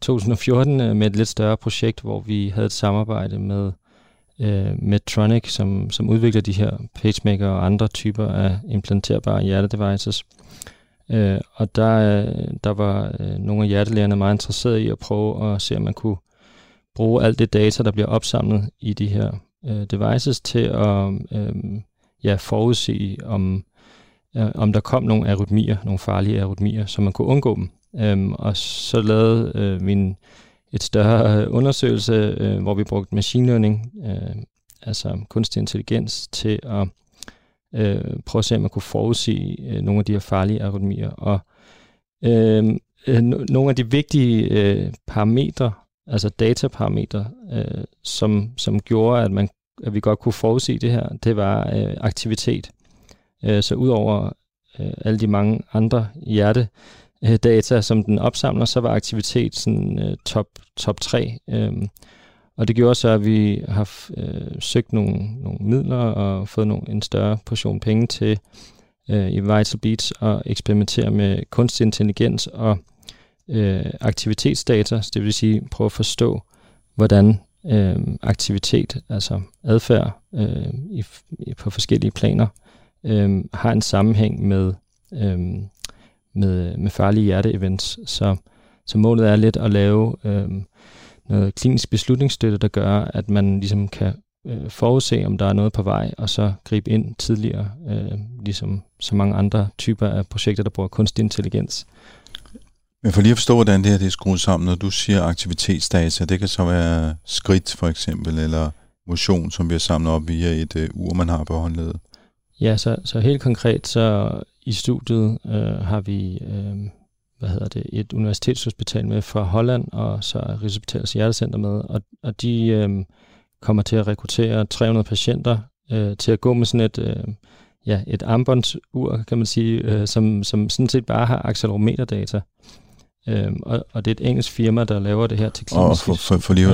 2014 øh, med et lidt større projekt, hvor vi havde et samarbejde med øh, Medtronic, som, som udvikler de her pacemaker og andre typer af implanterbare hjertedevices. Øh, og der, øh, der var øh, nogle af hjertelægerne meget interesserede i at prøve at se, om man kunne bruge alt det data, der bliver opsamlet i de her øh, devices, til at øh, ja, forudse, om, øh, om der kom nogle arytmier, nogle farlige arytmier, så man kunne undgå dem. Øh, og så lavede øh, min et større undersøgelse, øh, hvor vi brugte machine learning, øh, altså kunstig intelligens, til at øh, prøve at se, om man kunne forudse øh, nogle af de her farlige arytmier. Og øhm, øh, øh, nogle af de vigtige øh, parametre, altså dataparametre, øh, som, som gjorde, at, man, at vi godt kunne forudse det her, det var øh, aktivitet. Øh, så udover øh, alle de mange andre hjerte data, som den opsamler, så var aktivitet sådan øh, top, top 3. Øh, og det gjorde så, at vi har øh, søgt nogle, nogle midler og fået nogle, en større portion penge til øh, i Vital Beats at eksperimentere med kunstig intelligens og øh, aktivitetsdata, det vil sige prøve at forstå, hvordan øh, aktivitet, altså adfærd øh, i, i, på forskellige planer, øh, har en sammenhæng med øh, med, med farlige hjerteevents. Så, så målet er lidt at lave øh, noget klinisk beslutningsstøtte, der gør, at man ligesom kan øh, forudse, om der er noget på vej, og så gribe ind tidligere, øh, ligesom så mange andre typer af projekter, der bruger kunstig intelligens. Men for lige at forstå, hvordan det her det er skruet sammen, når du siger aktivitetsdata, det kan så være skridt for eksempel, eller motion, som vi har samlet op via et øh, ur, man har på håndledet. Ja, så, så helt konkret, så i studiet øh, har vi øh, hvad hedder det, et universitetshospital med fra Holland, og så er Rigshospitalets Hjertecenter med, og, og de øh, kommer til at rekruttere 300 patienter øh, til at gå med sådan et, øh, ja, et armbåndsur, kan man sige, øh, som, som sådan set bare har accelerometerdata. Øh, og, og det er et engelsk firma, der laver det her til klinisk. Og for, for, for lige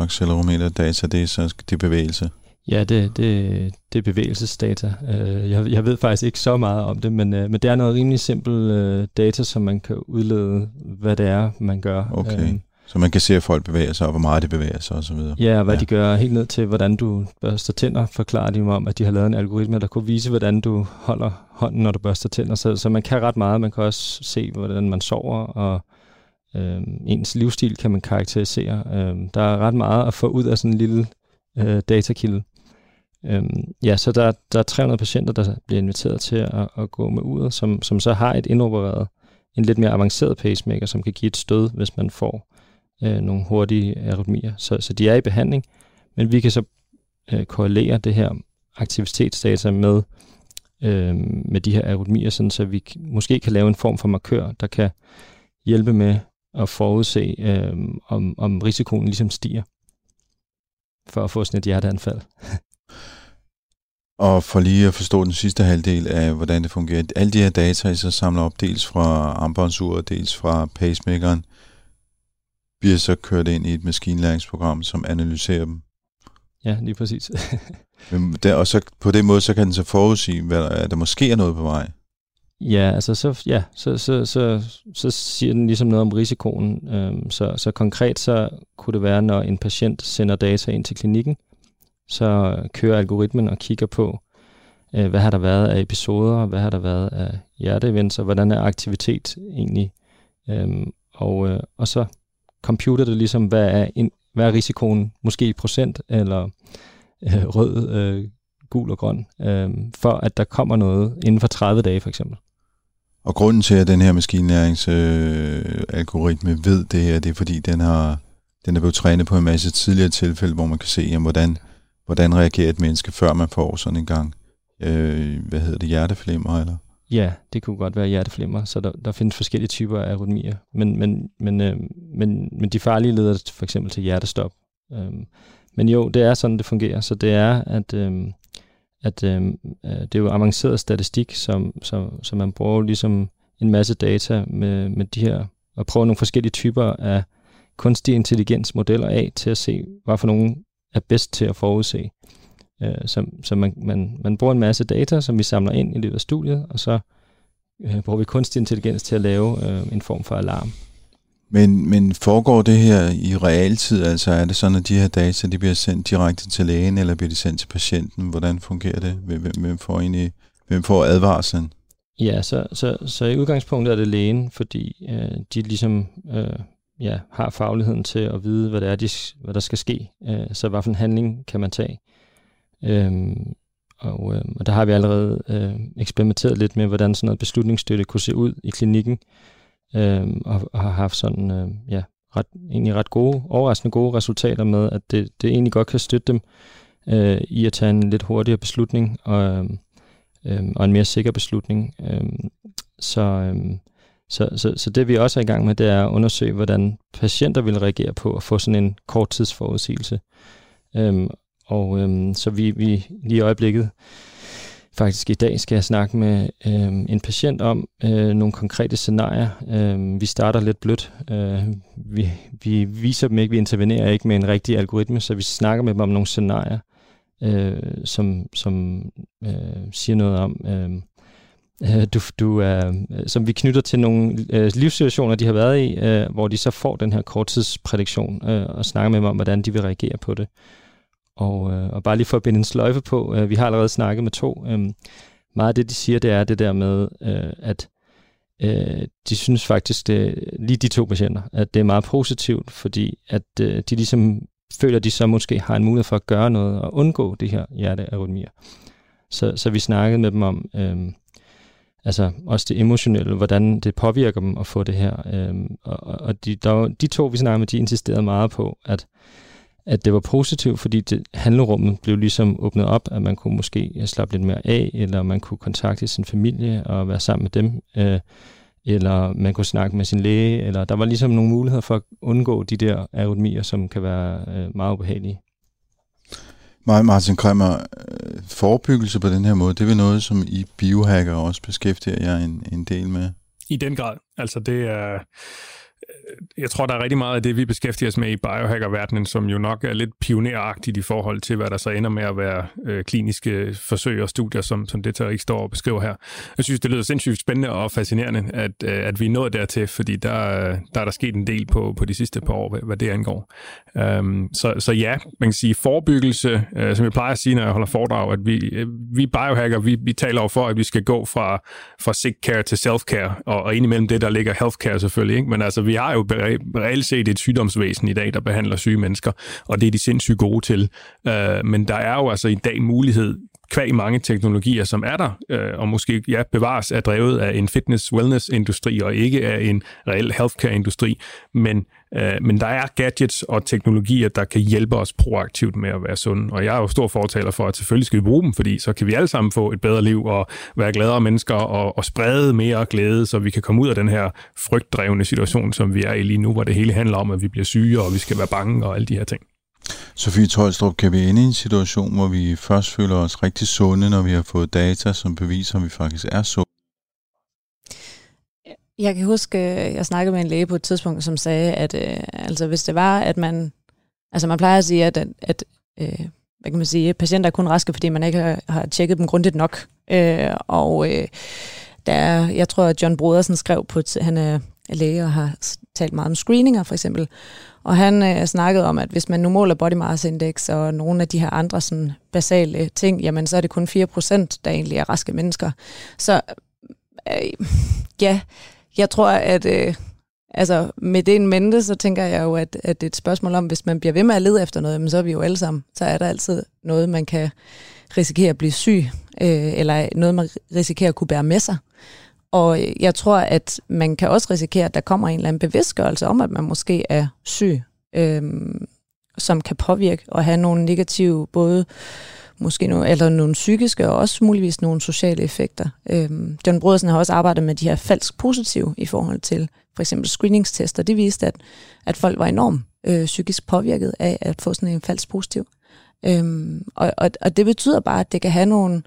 accelerometerdata, det er så det er bevægelse? Ja, det, det, det er bevægelsesdata. Øh, jeg, jeg ved faktisk ikke så meget om det, men, øh, men det er noget rimelig simpelt øh, data, som man kan udlede, hvad det er, man gør. Okay. Så man kan se, at folk bevæger sig, og hvor meget de bevæger sig osv. Ja, og hvad ja. de gør helt ned til, hvordan du børster tænder, forklarer de mig om, at de har lavet en algoritme, der kunne vise, hvordan du holder hånden, når du børster tænder. Så, så man kan ret meget. Man kan også se, hvordan man sover, og øh, ens livsstil kan man karakterisere. Øh, der er ret meget at få ud af sådan en lille øh, datakilde. Øh, ja, så der, der er 300 patienter, der bliver inviteret til at, at gå med uret, som, som så har et indopereret, en lidt mere avanceret pacemaker, som kan give et stød, hvis man får øh, nogle hurtige arytmier. Så, så de er i behandling, men vi kan så øh, korrelere det her aktivitetsdata med, øh, med de her arytmier, sådan så vi måske kan lave en form for markør, der kan hjælpe med at forudse, øh, om, om risikoen ligesom stiger for at få sådan et hjerteanfald. Og for lige at forstå den sidste halvdel af, hvordan det fungerer. Alle de her data, I så samler op, dels fra armbåndsuret, dels fra pacemakeren, bliver så kørt ind i et maskinlæringsprogram, som analyserer dem. Ja, lige præcis. Men der, og så på den måde, så kan den så forudsige, hvad der, at der måske er noget på vej. Ja, altså så, ja, så, så, så, så siger den ligesom noget om risikoen. Øhm, så, så konkret så kunne det være, når en patient sender data ind til klinikken, så kører algoritmen og kigger på, øh, hvad har der været af episoder, hvad har der været af hjerteevents, og hvordan er aktivitet egentlig. Øhm, og, øh, og så computer det ligesom, hvad er, en, hvad er risikoen, måske i procent, eller øh, rød, øh, gul og grøn, øh, for at der kommer noget inden for 30 dage for eksempel. Og grunden til, at den her maskinlæringsalgoritme øh, ved det her, det er fordi, den, har, den er blevet trænet på en masse tidligere tilfælde, hvor man kan se, jamen, hvordan, hvordan reagerer et menneske, før man får sådan en gang, øh, hvad hedder det, hjerteflimmer, eller? Ja, det kunne godt være hjerteflimmer, så der, der findes forskellige typer af arytmier. Men, men, men, øh, men, men de farlige leder for eksempel til hjertestop. Øh, men jo, det er sådan, det fungerer. Så det er, at, øh, at øhm, øh, det er jo avanceret statistik, som, som, som man bruger ligesom en masse data med, med de her, og prøver nogle forskellige typer af kunstig intelligens modeller af, til at se, hvad for nogen er bedst til at forudse. Øh, så så man, man, man bruger en masse data, som vi samler ind i løbet af studiet, og så øh, bruger vi kunstig intelligens til at lave øh, en form for alarm. Men, men foregår det her i realtid? Altså er det sådan, at de her data de bliver sendt direkte til lægen, eller bliver de sendt til patienten? Hvordan fungerer det? Hvem, hvem får, egentlig, hvem får advarslen? Ja, så, så, så i udgangspunktet er det lægen, fordi øh, de ligesom øh, ja, har fagligheden til at vide, hvad, det er, de, hvad der skal ske. Øh, så hvad for en handling kan man tage. Øhm, og, øh, og der har vi allerede øh, eksperimenteret lidt med, hvordan sådan noget beslutningsstøtte kunne se ud i klinikken, øh, og, og har haft sådan, øh, ja, ret, egentlig ret gode, overraskende gode resultater med, at det, det egentlig godt kan støtte dem øh, i at tage en lidt hurtigere beslutning, og, øh, og en mere sikker beslutning. Øh, så, øh, så, så, så det vi også er i gang med, det er at undersøge, hvordan patienter vil reagere på at få sådan en korttidsforudsigelse. Øhm, og øhm, så vi, vi lige i øjeblikket, faktisk i dag, skal jeg snakke med øhm, en patient om øh, nogle konkrete scenarier. Øhm, vi starter lidt blødt. Øh, vi, vi viser dem ikke, vi intervenerer ikke med en rigtig algoritme, så vi snakker med dem om nogle scenarier, øh, som, som øh, siger noget om... Øhm, øh, du, du er, øh, som vi knytter til nogle øh, livssituationer, de har været i, øh, hvor de så får den her korttidsprædiktion øh, og snakker med dem om, hvordan de vil reagere på det. Og, øh, og bare lige for at binde en sløjfe på, øh, vi har allerede snakket med to. Øh, meget af det, de siger, det er det der med, øh, at øh, de synes faktisk, det, lige de to patienter, at det er meget positivt, fordi at øh, de ligesom føler, at de så måske har en mulighed for at gøre noget og undgå det her hjertearytmier. Så, så vi snakkede med dem om, øh, altså også det emotionelle, hvordan det påvirker dem at få det her. Øh, og og de, der, de to, vi snakkede med, de insisterede meget på, at at det var positivt, fordi det, handlerummet blev ligesom åbnet op, at man kunne måske slappe lidt mere af, eller man kunne kontakte sin familie og være sammen med dem, øh, eller man kunne snakke med sin læge, eller der var ligesom nogle muligheder for at undgå de der arytmier, som kan være øh, meget ubehagelige. Martin Kremmer, øh, forebyggelse på den her måde, det er vel noget, som I biohacker også beskæftiger jer en, en del med? I den grad. Altså det er jeg tror, der er rigtig meget af det, vi beskæftiger os med i biohacker-verdenen, som jo nok er lidt pioneragtigt i forhold til, hvad der så ender med at være øh, kliniske forsøg og studier, som, som det ikke står og beskriver her. Jeg synes, det lyder sindssygt spændende og fascinerende, at, øh, at vi er nået dertil, fordi der, der er der sket en del på, på de sidste par år, hvad, hvad det angår. Øhm, så, så ja, man kan sige forebyggelse, øh, som jeg plejer at sige, når jeg holder foredrag, at vi, øh, vi biohacker, vi, vi taler jo for, at vi skal gå fra, fra sick care til self-care, og, og indimellem det, der ligger healthcare selvfølgelig, ikke? men altså vi har jo reelt set et sygdomsvæsen i dag, der behandler syge mennesker, og det er de sindssygt gode til. Øh, men der er jo altså i dag mulighed kvæg mange teknologier, som er der, øh, og måske ja, bevares er drevet af en fitness-wellness-industri, og ikke af en reel healthcare-industri. Men, øh, men der er gadgets og teknologier, der kan hjælpe os proaktivt med at være sunde. Og jeg er jo stor fortaler for, at selvfølgelig skal vi bruge dem, fordi så kan vi alle sammen få et bedre liv og være gladere mennesker og, og sprede mere glæde, så vi kan komme ud af den her frygtdrevne situation, som vi er i lige nu, hvor det hele handler om, at vi bliver syge, og vi skal være bange og alle de her ting. Sofie Tolstrup, kan vi ende i en situation, hvor vi først føler os rigtig sunde, når vi har fået data, som beviser, at vi faktisk er sunde? Jeg kan huske, øh, jeg snakkede med en læge på et tidspunkt, som sagde, at øh, altså, hvis det var, at man... Altså man plejer at sige, at, at øh, hvad kan man sige, patienter er kun raske, fordi man ikke har, har tjekket dem grundigt nok. Øh, og øh, der, jeg tror, at John Brodersen skrev på, han er læge og har talt meget om screeninger for eksempel. Og han øh, snakkede om, at hvis man nu måler body mass index og nogle af de her andre sådan, basale ting, jamen så er det kun 4%, der egentlig er raske mennesker. Så øh, ja, jeg tror, at øh, altså, med det en mente, så tænker jeg jo, at, at det er et spørgsmål om, hvis man bliver ved med at lede efter noget, men så er vi jo alle sammen. Så er der altid noget, man kan risikere at blive syg, øh, eller noget, man risikerer at kunne bære med sig. Og jeg tror, at man kan også risikere, at der kommer en eller anden bevidstgørelse om, at man måske er syg, øhm, som kan påvirke og have nogle negative, både måske nogle, eller nogle psykiske og også muligvis nogle sociale effekter. Øhm, John Brodersen har også arbejdet med de her falsk positive i forhold til for eksempel screeningstester. Det viste, at, at folk var enormt øh, psykisk påvirket af at få sådan en falsk positiv. Øhm, og, og, og det betyder bare, at det kan have nogle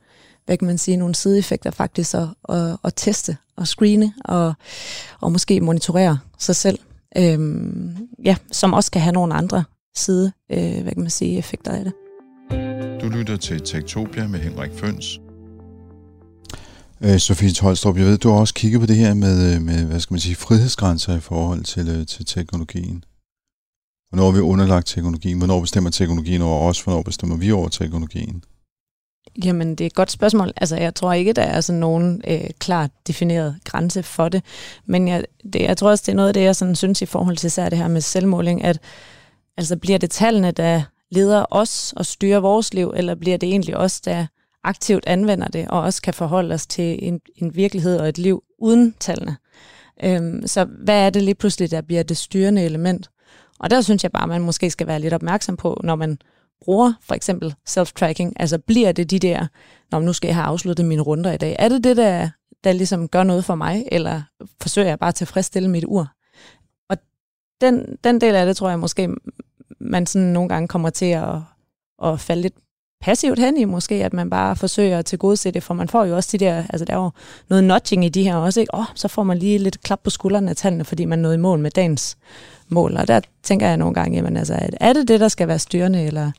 hvad kan man sige, nogle sideeffekter faktisk at, at, at teste og screene og, og måske monitorere sig selv. Øhm, ja, som også kan have nogle andre side, øh, hvad kan man sige, effekter af det. Du lytter til Tektopia med Henrik Føns. Øh, Sofie Tolstrup, jeg ved, du har også kigget på det her med, øh, med hvad skal man sige, frihedsgrænser i forhold til, øh, til teknologien. Hvornår er vi underlagt teknologien? Hvornår bestemmer teknologien over os? Hvornår bestemmer vi over teknologien? Jamen, det er et godt spørgsmål. Altså, jeg tror ikke, der er sådan nogen øh, klart defineret grænse for det. Men jeg, det, jeg tror også, det er noget af det, jeg sådan synes i forhold til især det her med selvmåling, at altså, bliver det tallene, der leder os og styrer vores liv, eller bliver det egentlig os, der aktivt anvender det, og også kan forholde os til en, en virkelighed og et liv uden tallene? Øhm, så hvad er det lige pludselig, der bliver det styrende element? Og der synes jeg bare, man måske skal være lidt opmærksom på, når man bruger for eksempel self-tracking? Altså bliver det de der, når nu skal jeg have afsluttet mine runder i dag, er det det, der, der ligesom gør noget for mig, eller forsøger jeg bare at tilfredsstille mit ur? Og den, den del af det, tror jeg måske, man sådan nogle gange kommer til at, at falde lidt passivt hen i måske, at man bare forsøger at tilgodese det, for man får jo også de der, altså der er jo noget nudging i de her også, ikke? Åh, oh, så får man lige lidt klap på skuldrene af tallene, fordi man nåede i mål med dagens mål. Og der tænker jeg nogle gange, jamen altså, er det det, der skal være styrende, eller,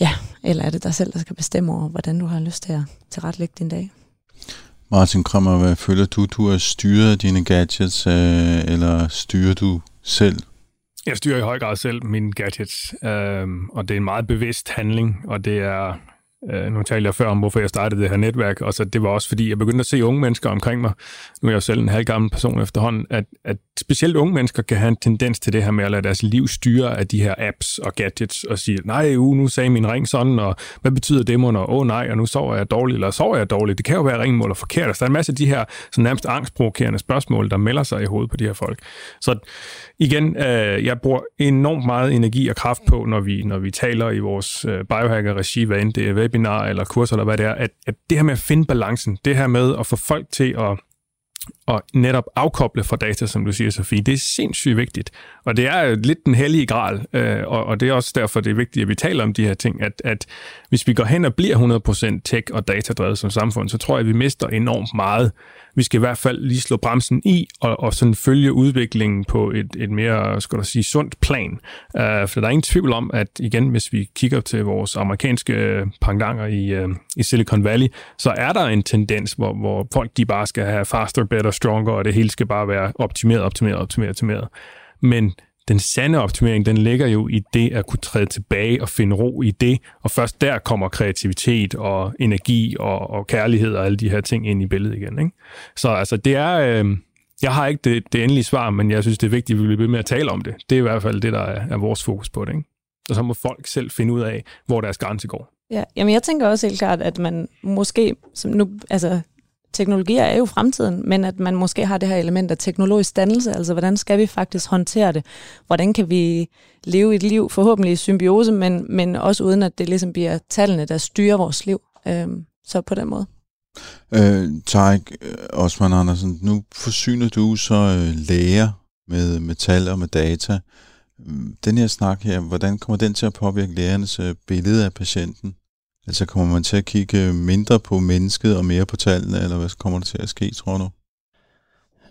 ja, eller er det dig selv, der skal bestemme over, hvordan du har lyst til at tilrettelægge din dag? Martin Krammer, hvad føler du, du har styret dine gadgets, øh, eller styrer du selv? Jeg styrer i høj grad selv mine gadgets, øh, og det er en meget bevidst handling, og det er Uh, nu talte jeg før om, hvorfor jeg startede det her netværk, og så det var også fordi, jeg begyndte at se unge mennesker omkring mig. Nu er jeg jo selv en halvgammel person efterhånden, at, at specielt unge mennesker kan have en tendens til det her med at lade deres liv styre af de her apps og gadgets, og sige, nej, uh, nu sagde min ring sådan, og hvad betyder det, og åh oh, nej, og nu sover jeg dårligt, eller sover jeg dårligt. Det kan jo være ringmål og forkert. Altså, der er en masse af de her sådan nærmest angstprovokerende spørgsmål, der melder sig i hovedet på de her folk. Så igen, øh, jeg bruger enormt meget energi og kraft på, når vi, når vi taler i vores øh, biohacker-regi, hvad end det er webinar eller kurser eller hvad det er, at, at det her med at finde balancen, det her med at få folk til at og netop afkoble fra data, som du siger, Sofie, det er sindssygt vigtigt. Og det er lidt den hellige gral, øh, og, og det er også derfor, det er vigtigt, at vi taler om de her ting, at, at hvis vi går hen og bliver 100% tech- og datadrevet som samfund, så tror jeg, at vi mister enormt meget. Vi skal i hvert fald lige slå bremsen i, og, og sådan følge udviklingen på et, et mere, skal du sige, sundt plan. Øh, for der er ingen tvivl om, at igen, hvis vi kigger til vores amerikanske øh, i, øh, i Silicon Valley, så er der en tendens, hvor, hvor folk de bare skal have faster, better, stronger, og det hele skal bare være optimeret, optimeret, optimeret, optimeret. Men den sande optimering, den ligger jo i det at kunne træde tilbage og finde ro i det, og først der kommer kreativitet og energi og, og kærlighed og alle de her ting ind i billedet igen. Ikke? Så altså, det er... Øh, jeg har ikke det, det endelige svar, men jeg synes, det er vigtigt, at vi bliver ved med at tale om det. Det er i hvert fald det, der er, er vores fokus på det. Ikke? Og så må folk selv finde ud af, hvor deres grænse går. Ja, jamen jeg tænker også helt klart, at man måske, som nu, altså teknologier er jo fremtiden, men at man måske har det her element af teknologisk dannelse, altså hvordan skal vi faktisk håndtere det? Hvordan kan vi leve et liv forhåbentlig i symbiose, men, men også uden at det ligesom bliver tallene, der styrer vores liv. Øhm, så på den måde. Øh, Tarik øh, Osman Andersen, nu forsyner du så øh, læger med, med tal og med data. Mm, den her snak her, hvordan kommer den til at påvirke lægernes øh, billede af patienten? Altså kommer man til at kigge mindre på mennesket og mere på tallene, eller hvad kommer der til at ske, tror du?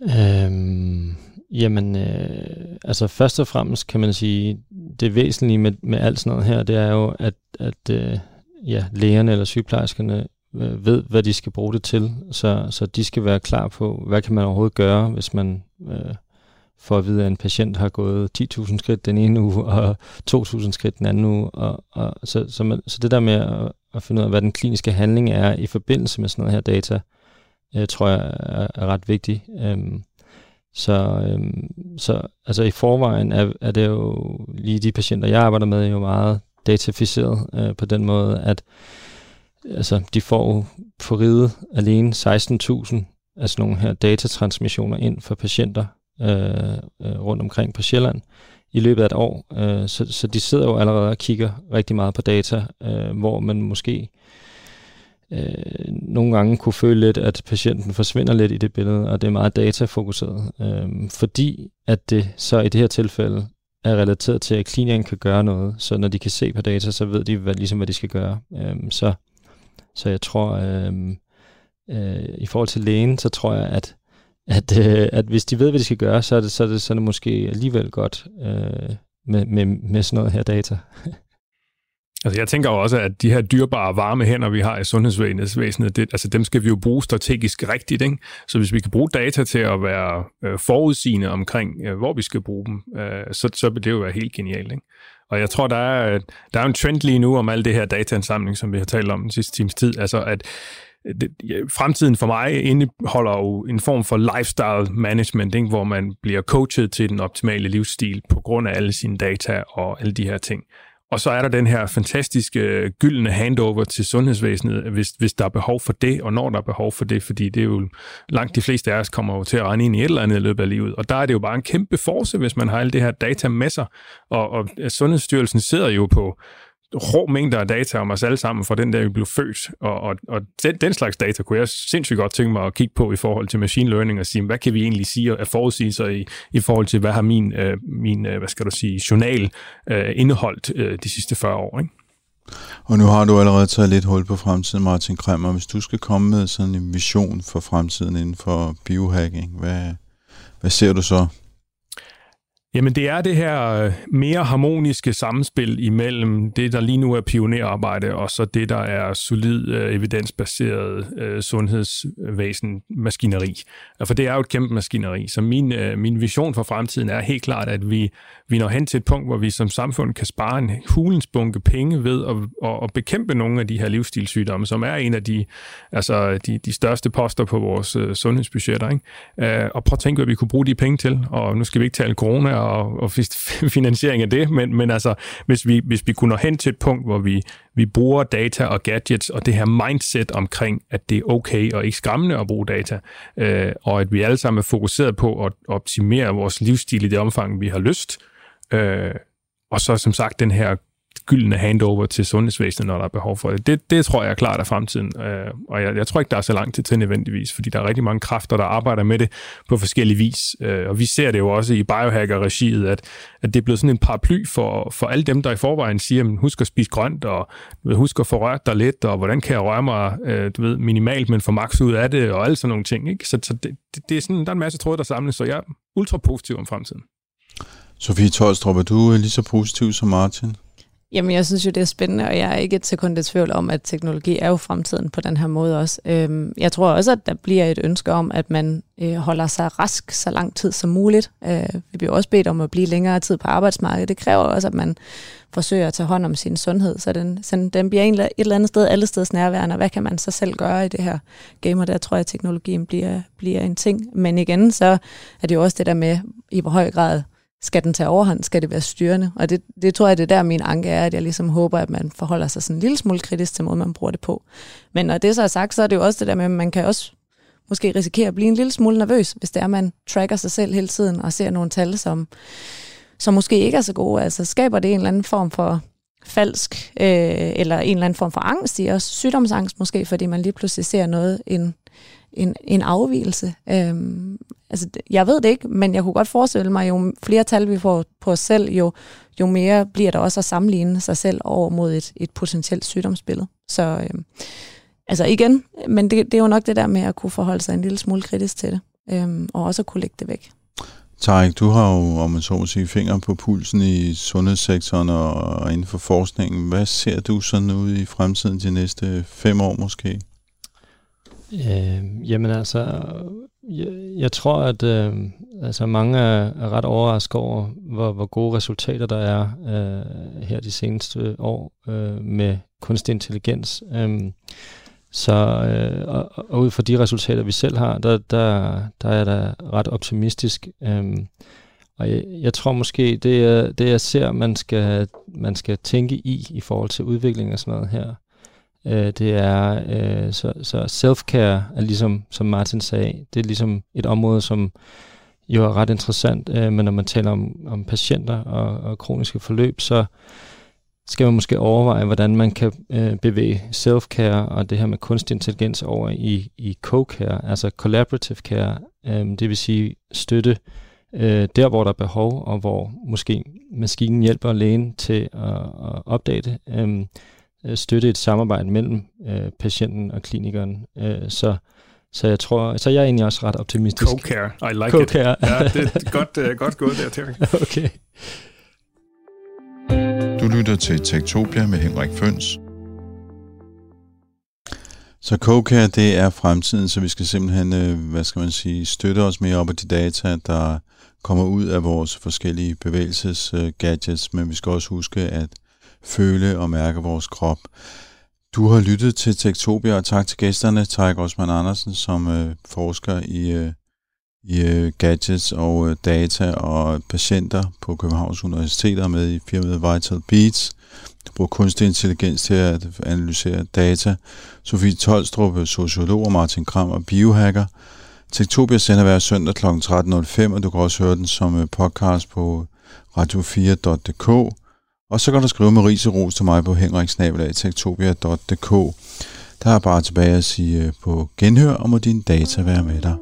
Øhm, jamen, øh, altså først og fremmest kan man sige, det væsentlige med, med alt sådan noget her, det er jo, at, at øh, ja, lægerne eller sygeplejerskerne øh, ved, hvad de skal bruge det til, så, så de skal være klar på, hvad kan man overhovedet gøre, hvis man øh, får at vide, at en patient har gået 10.000 skridt den ene uge, og 2.000 skridt den anden uge. Og, og så, så, man, så det der med at, at finde ud af, hvad den kliniske handling er i forbindelse med sådan noget her data, øh, tror jeg er, er ret vigtigt. Øhm, så, øhm, så altså i forvejen er, er det jo lige de patienter, jeg arbejder med, jo meget dataficeret øh, på den måde, at altså, de får på ride alene 16.000 af sådan nogle her datatransmissioner ind for patienter øh, øh, rundt omkring på Sjælland i løbet af et år. Øh, så, så de sidder jo allerede og kigger rigtig meget på data, øh, hvor man måske øh, nogle gange kunne føle lidt, at patienten forsvinder lidt i det billede, og det er meget datafokuseret. Øh, fordi at det så i det her tilfælde er relateret til, at klinikeren kan gøre noget. Så når de kan se på data, så ved de hvad, ligesom, hvad de skal gøre. Øh, så, så jeg tror, øh, øh, i forhold til lægen, så tror jeg, at at, øh, at hvis de ved, hvad de skal gøre, så er det, så er det, så er det måske alligevel godt øh, med, med, med sådan noget her data. Altså jeg tænker også, at de her dyrbare varme hænder, vi har i sundhedsvæsenet, det, altså dem skal vi jo bruge strategisk rigtigt. Ikke? Så hvis vi kan bruge data til at være øh, forudsigende omkring, øh, hvor vi skal bruge dem, øh, så, så vil det jo være helt genialt. Ikke? Og jeg tror, der er, der er en trend lige nu om al det her dataansamling, som vi har talt om den sidste times tid. Altså at Øh, det, ja, fremtiden for mig indeholder jo en form for lifestyle management, ikke? hvor man bliver coachet til den optimale livsstil på grund af alle sine data og alle de her ting. Og så er der den her fantastiske øh, gyldne handover til sundhedsvæsenet, hvis, hvis der er behov for det, og når der er behov for det, fordi det er jo langt de fleste af os kommer jo til at rende ind i et eller andet i løbet af livet. Og der er det jo bare en kæmpe force, hvis man har alle det her data med sig. Og, og Sundhedsstyrelsen sidder jo på rå mængder af data om os alle sammen fra den der, vi blev født. Og, og, og den, den slags data kunne jeg sindssygt godt tænke mig at kigge på i forhold til machine learning og sige, hvad kan vi egentlig sige af forudsigelser i, i forhold til, hvad har min, øh, min øh, hvad skal du sige, journal øh, indeholdt øh, de sidste 40 år, ikke? Og nu har du allerede taget lidt hul på fremtiden, Martin Kremmer. Hvis du skal komme med sådan en vision for fremtiden inden for biohacking, hvad, hvad ser du så? Jamen det er det her øh, mere harmoniske samspil imellem det, der lige nu er pionerarbejde, og så det, der er solid, øh, evidensbaseret øh, sundhedsvæsen-maskineri. For det er jo et kæmpe maskineri. Så min, min vision for fremtiden er helt klart, at vi, vi når hen til et punkt, hvor vi som samfund kan spare en hulens bunke penge ved at, at, at bekæmpe nogle af de her livsstilssygdomme, som er en af de, altså de, de største poster på vores sundhedsbudgetter. Ikke? Og prøv at tænke, hvad vi kunne bruge de penge til. Og nu skal vi ikke tale corona og, og finansiering af det, men, men altså, hvis vi, hvis vi kunne nå hen til et punkt, hvor vi, vi bruger data og gadgets og det her mindset omkring, at det er okay og ikke skræmmende at bruge data, øh, og at vi alle sammen er fokuseret på at optimere vores livsstil i det omfang, vi har lyst, øh, og så som sagt den her gyldne handover til sundhedsvæsenet, når der er behov for det. Det, det tror jeg er klart af fremtiden, øh, og jeg, jeg tror ikke, der er så lang tid til nødvendigvis, fordi der er rigtig mange kræfter, der arbejder med det på forskellige vis, øh, og vi ser det jo også i biohacker-regiet, at, at det er blevet sådan en paraply for, for alle dem, der i forvejen siger, men husk at spise grønt, og husk at få rørt dig lidt, og hvordan kan jeg røre mig øh, du ved, minimalt, men få maks ud af det, og alle sådan nogle ting. Ikke? Så, så det, det, det er sådan, der er en masse tråde, der samles, så jeg er ultra positiv om fremtiden. Sofie Tolstrup, er du lige så positiv som Martin? Jamen, jeg synes jo, det er spændende, og jeg er ikke et sekund i tvivl om, at teknologi er jo fremtiden på den her måde også. Øhm, jeg tror også, at der bliver et ønske om, at man øh, holder sig rask så lang tid som muligt. Øh, vi bliver også bedt om at blive længere tid på arbejdsmarkedet. Det kræver også, at man forsøger at tage hånd om sin sundhed, så den, så den bliver et eller andet sted alle steds nærværende. Hvad kan man så selv gøre i det her game? Og der tror jeg, at teknologien bliver, bliver en ting. Men igen, så er det jo også det der med, i hvor høj grad skal den tage overhånd, skal det være styrende. Og det, det tror jeg, det er der min anke er, at jeg ligesom håber, at man forholder sig sådan en lille smule kritisk til måden, man bruger det på. Men når det så er sagt, så er det jo også det der med, at man kan også måske risikere at blive en lille smule nervøs, hvis det er, at man tracker sig selv hele tiden og ser nogle tal, som, som måske ikke er så gode. Altså skaber det en eller anden form for falsk, øh, eller en eller anden form for angst i os, sygdomsangst måske, fordi man lige pludselig ser noget, en, en, en afvielse. Øhm, altså, jeg ved det ikke, men jeg kunne godt forestille mig, jo flere tal vi får på os selv, jo, jo mere bliver der også at sammenligne sig selv over mod et, et potentielt sygdomsbillede. Så øhm, altså igen, men det, det er jo nok det der med at kunne forholde sig en lille smule kritisk til det, øhm, og også at kunne lægge det væk. Tarek, du har jo, om man så må sige, fingre på pulsen i sundhedssektoren og inden for forskningen. Hvad ser du sådan ud i fremtiden de næste fem år måske? Øh, jamen altså, jeg, jeg tror, at øh, altså mange er, er ret overrasket over, hvor, hvor gode resultater der er øh, her de seneste år øh, med kunstig intelligens. Øh, så øh, og, og ud fra de resultater, vi selv har, der, der, der er der ret optimistisk. Øh, og jeg, jeg tror måske, det det, jeg ser, man skal, man skal tænke i i forhold til udvikling og sådan noget her, Øh, det er, øh, så, så self-care er ligesom, som Martin sagde, det er ligesom et område, som jo er ret interessant, øh, men når man taler om, om patienter og, og kroniske forløb, så skal man måske overveje, hvordan man kan øh, bevæge self-care og det her med kunstig intelligens over i, i co-care, altså collaborative care, øh, det vil sige støtte øh, der, hvor der er behov, og hvor måske maskinen hjælper lægen til at, at opdage det. Øh, øh, støtte et samarbejde mellem øh, patienten og klinikeren. Øh, så så jeg tror, så jeg er egentlig også ret optimistisk. Co-care, I like Co-care. it. Ja, det er godt, uh, godt gået der, Terry. okay. Du lytter til Tektopia med Henrik Føns. Så CoCare, det er fremtiden, så vi skal simpelthen, øh, hvad skal man sige, støtte os mere op af de data, der kommer ud af vores forskellige bevægelsesgadgets, men vi skal også huske, at føle og mærke vores krop. Du har lyttet til Tektopia, og tak til gæsterne, Tarek Osman Andersen, som øh, forsker i, øh, i øh, gadgets og øh, data og patienter på Københavns Universitet og med i firmaet Vital Beats. Du bruger kunstig intelligens til at analysere data. Sofie Tolstrup, sociolog og Martin Kram og biohacker. Tektopia sender hver søndag kl. 13.05, og du kan også høre den som øh, podcast på radio4.dk. Og så kan du skrive med ris og ros til mig på henriksnabelag.tektopia.dk. Der er bare tilbage at sige øh, på genhør, og må dine data være med dig.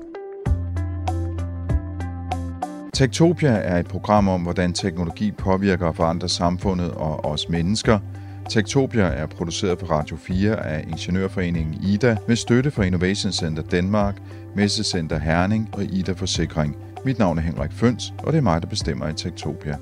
Tektopia er et program om, hvordan teknologi påvirker og forandrer samfundet og os mennesker. Tektopia er produceret for Radio 4 af Ingeniørforeningen IDA med støtte fra Innovation Center Danmark, Messecenter Herning og IDA Forsikring. Mit navn er Henrik Føns, og det er mig, der bestemmer i Tektopia.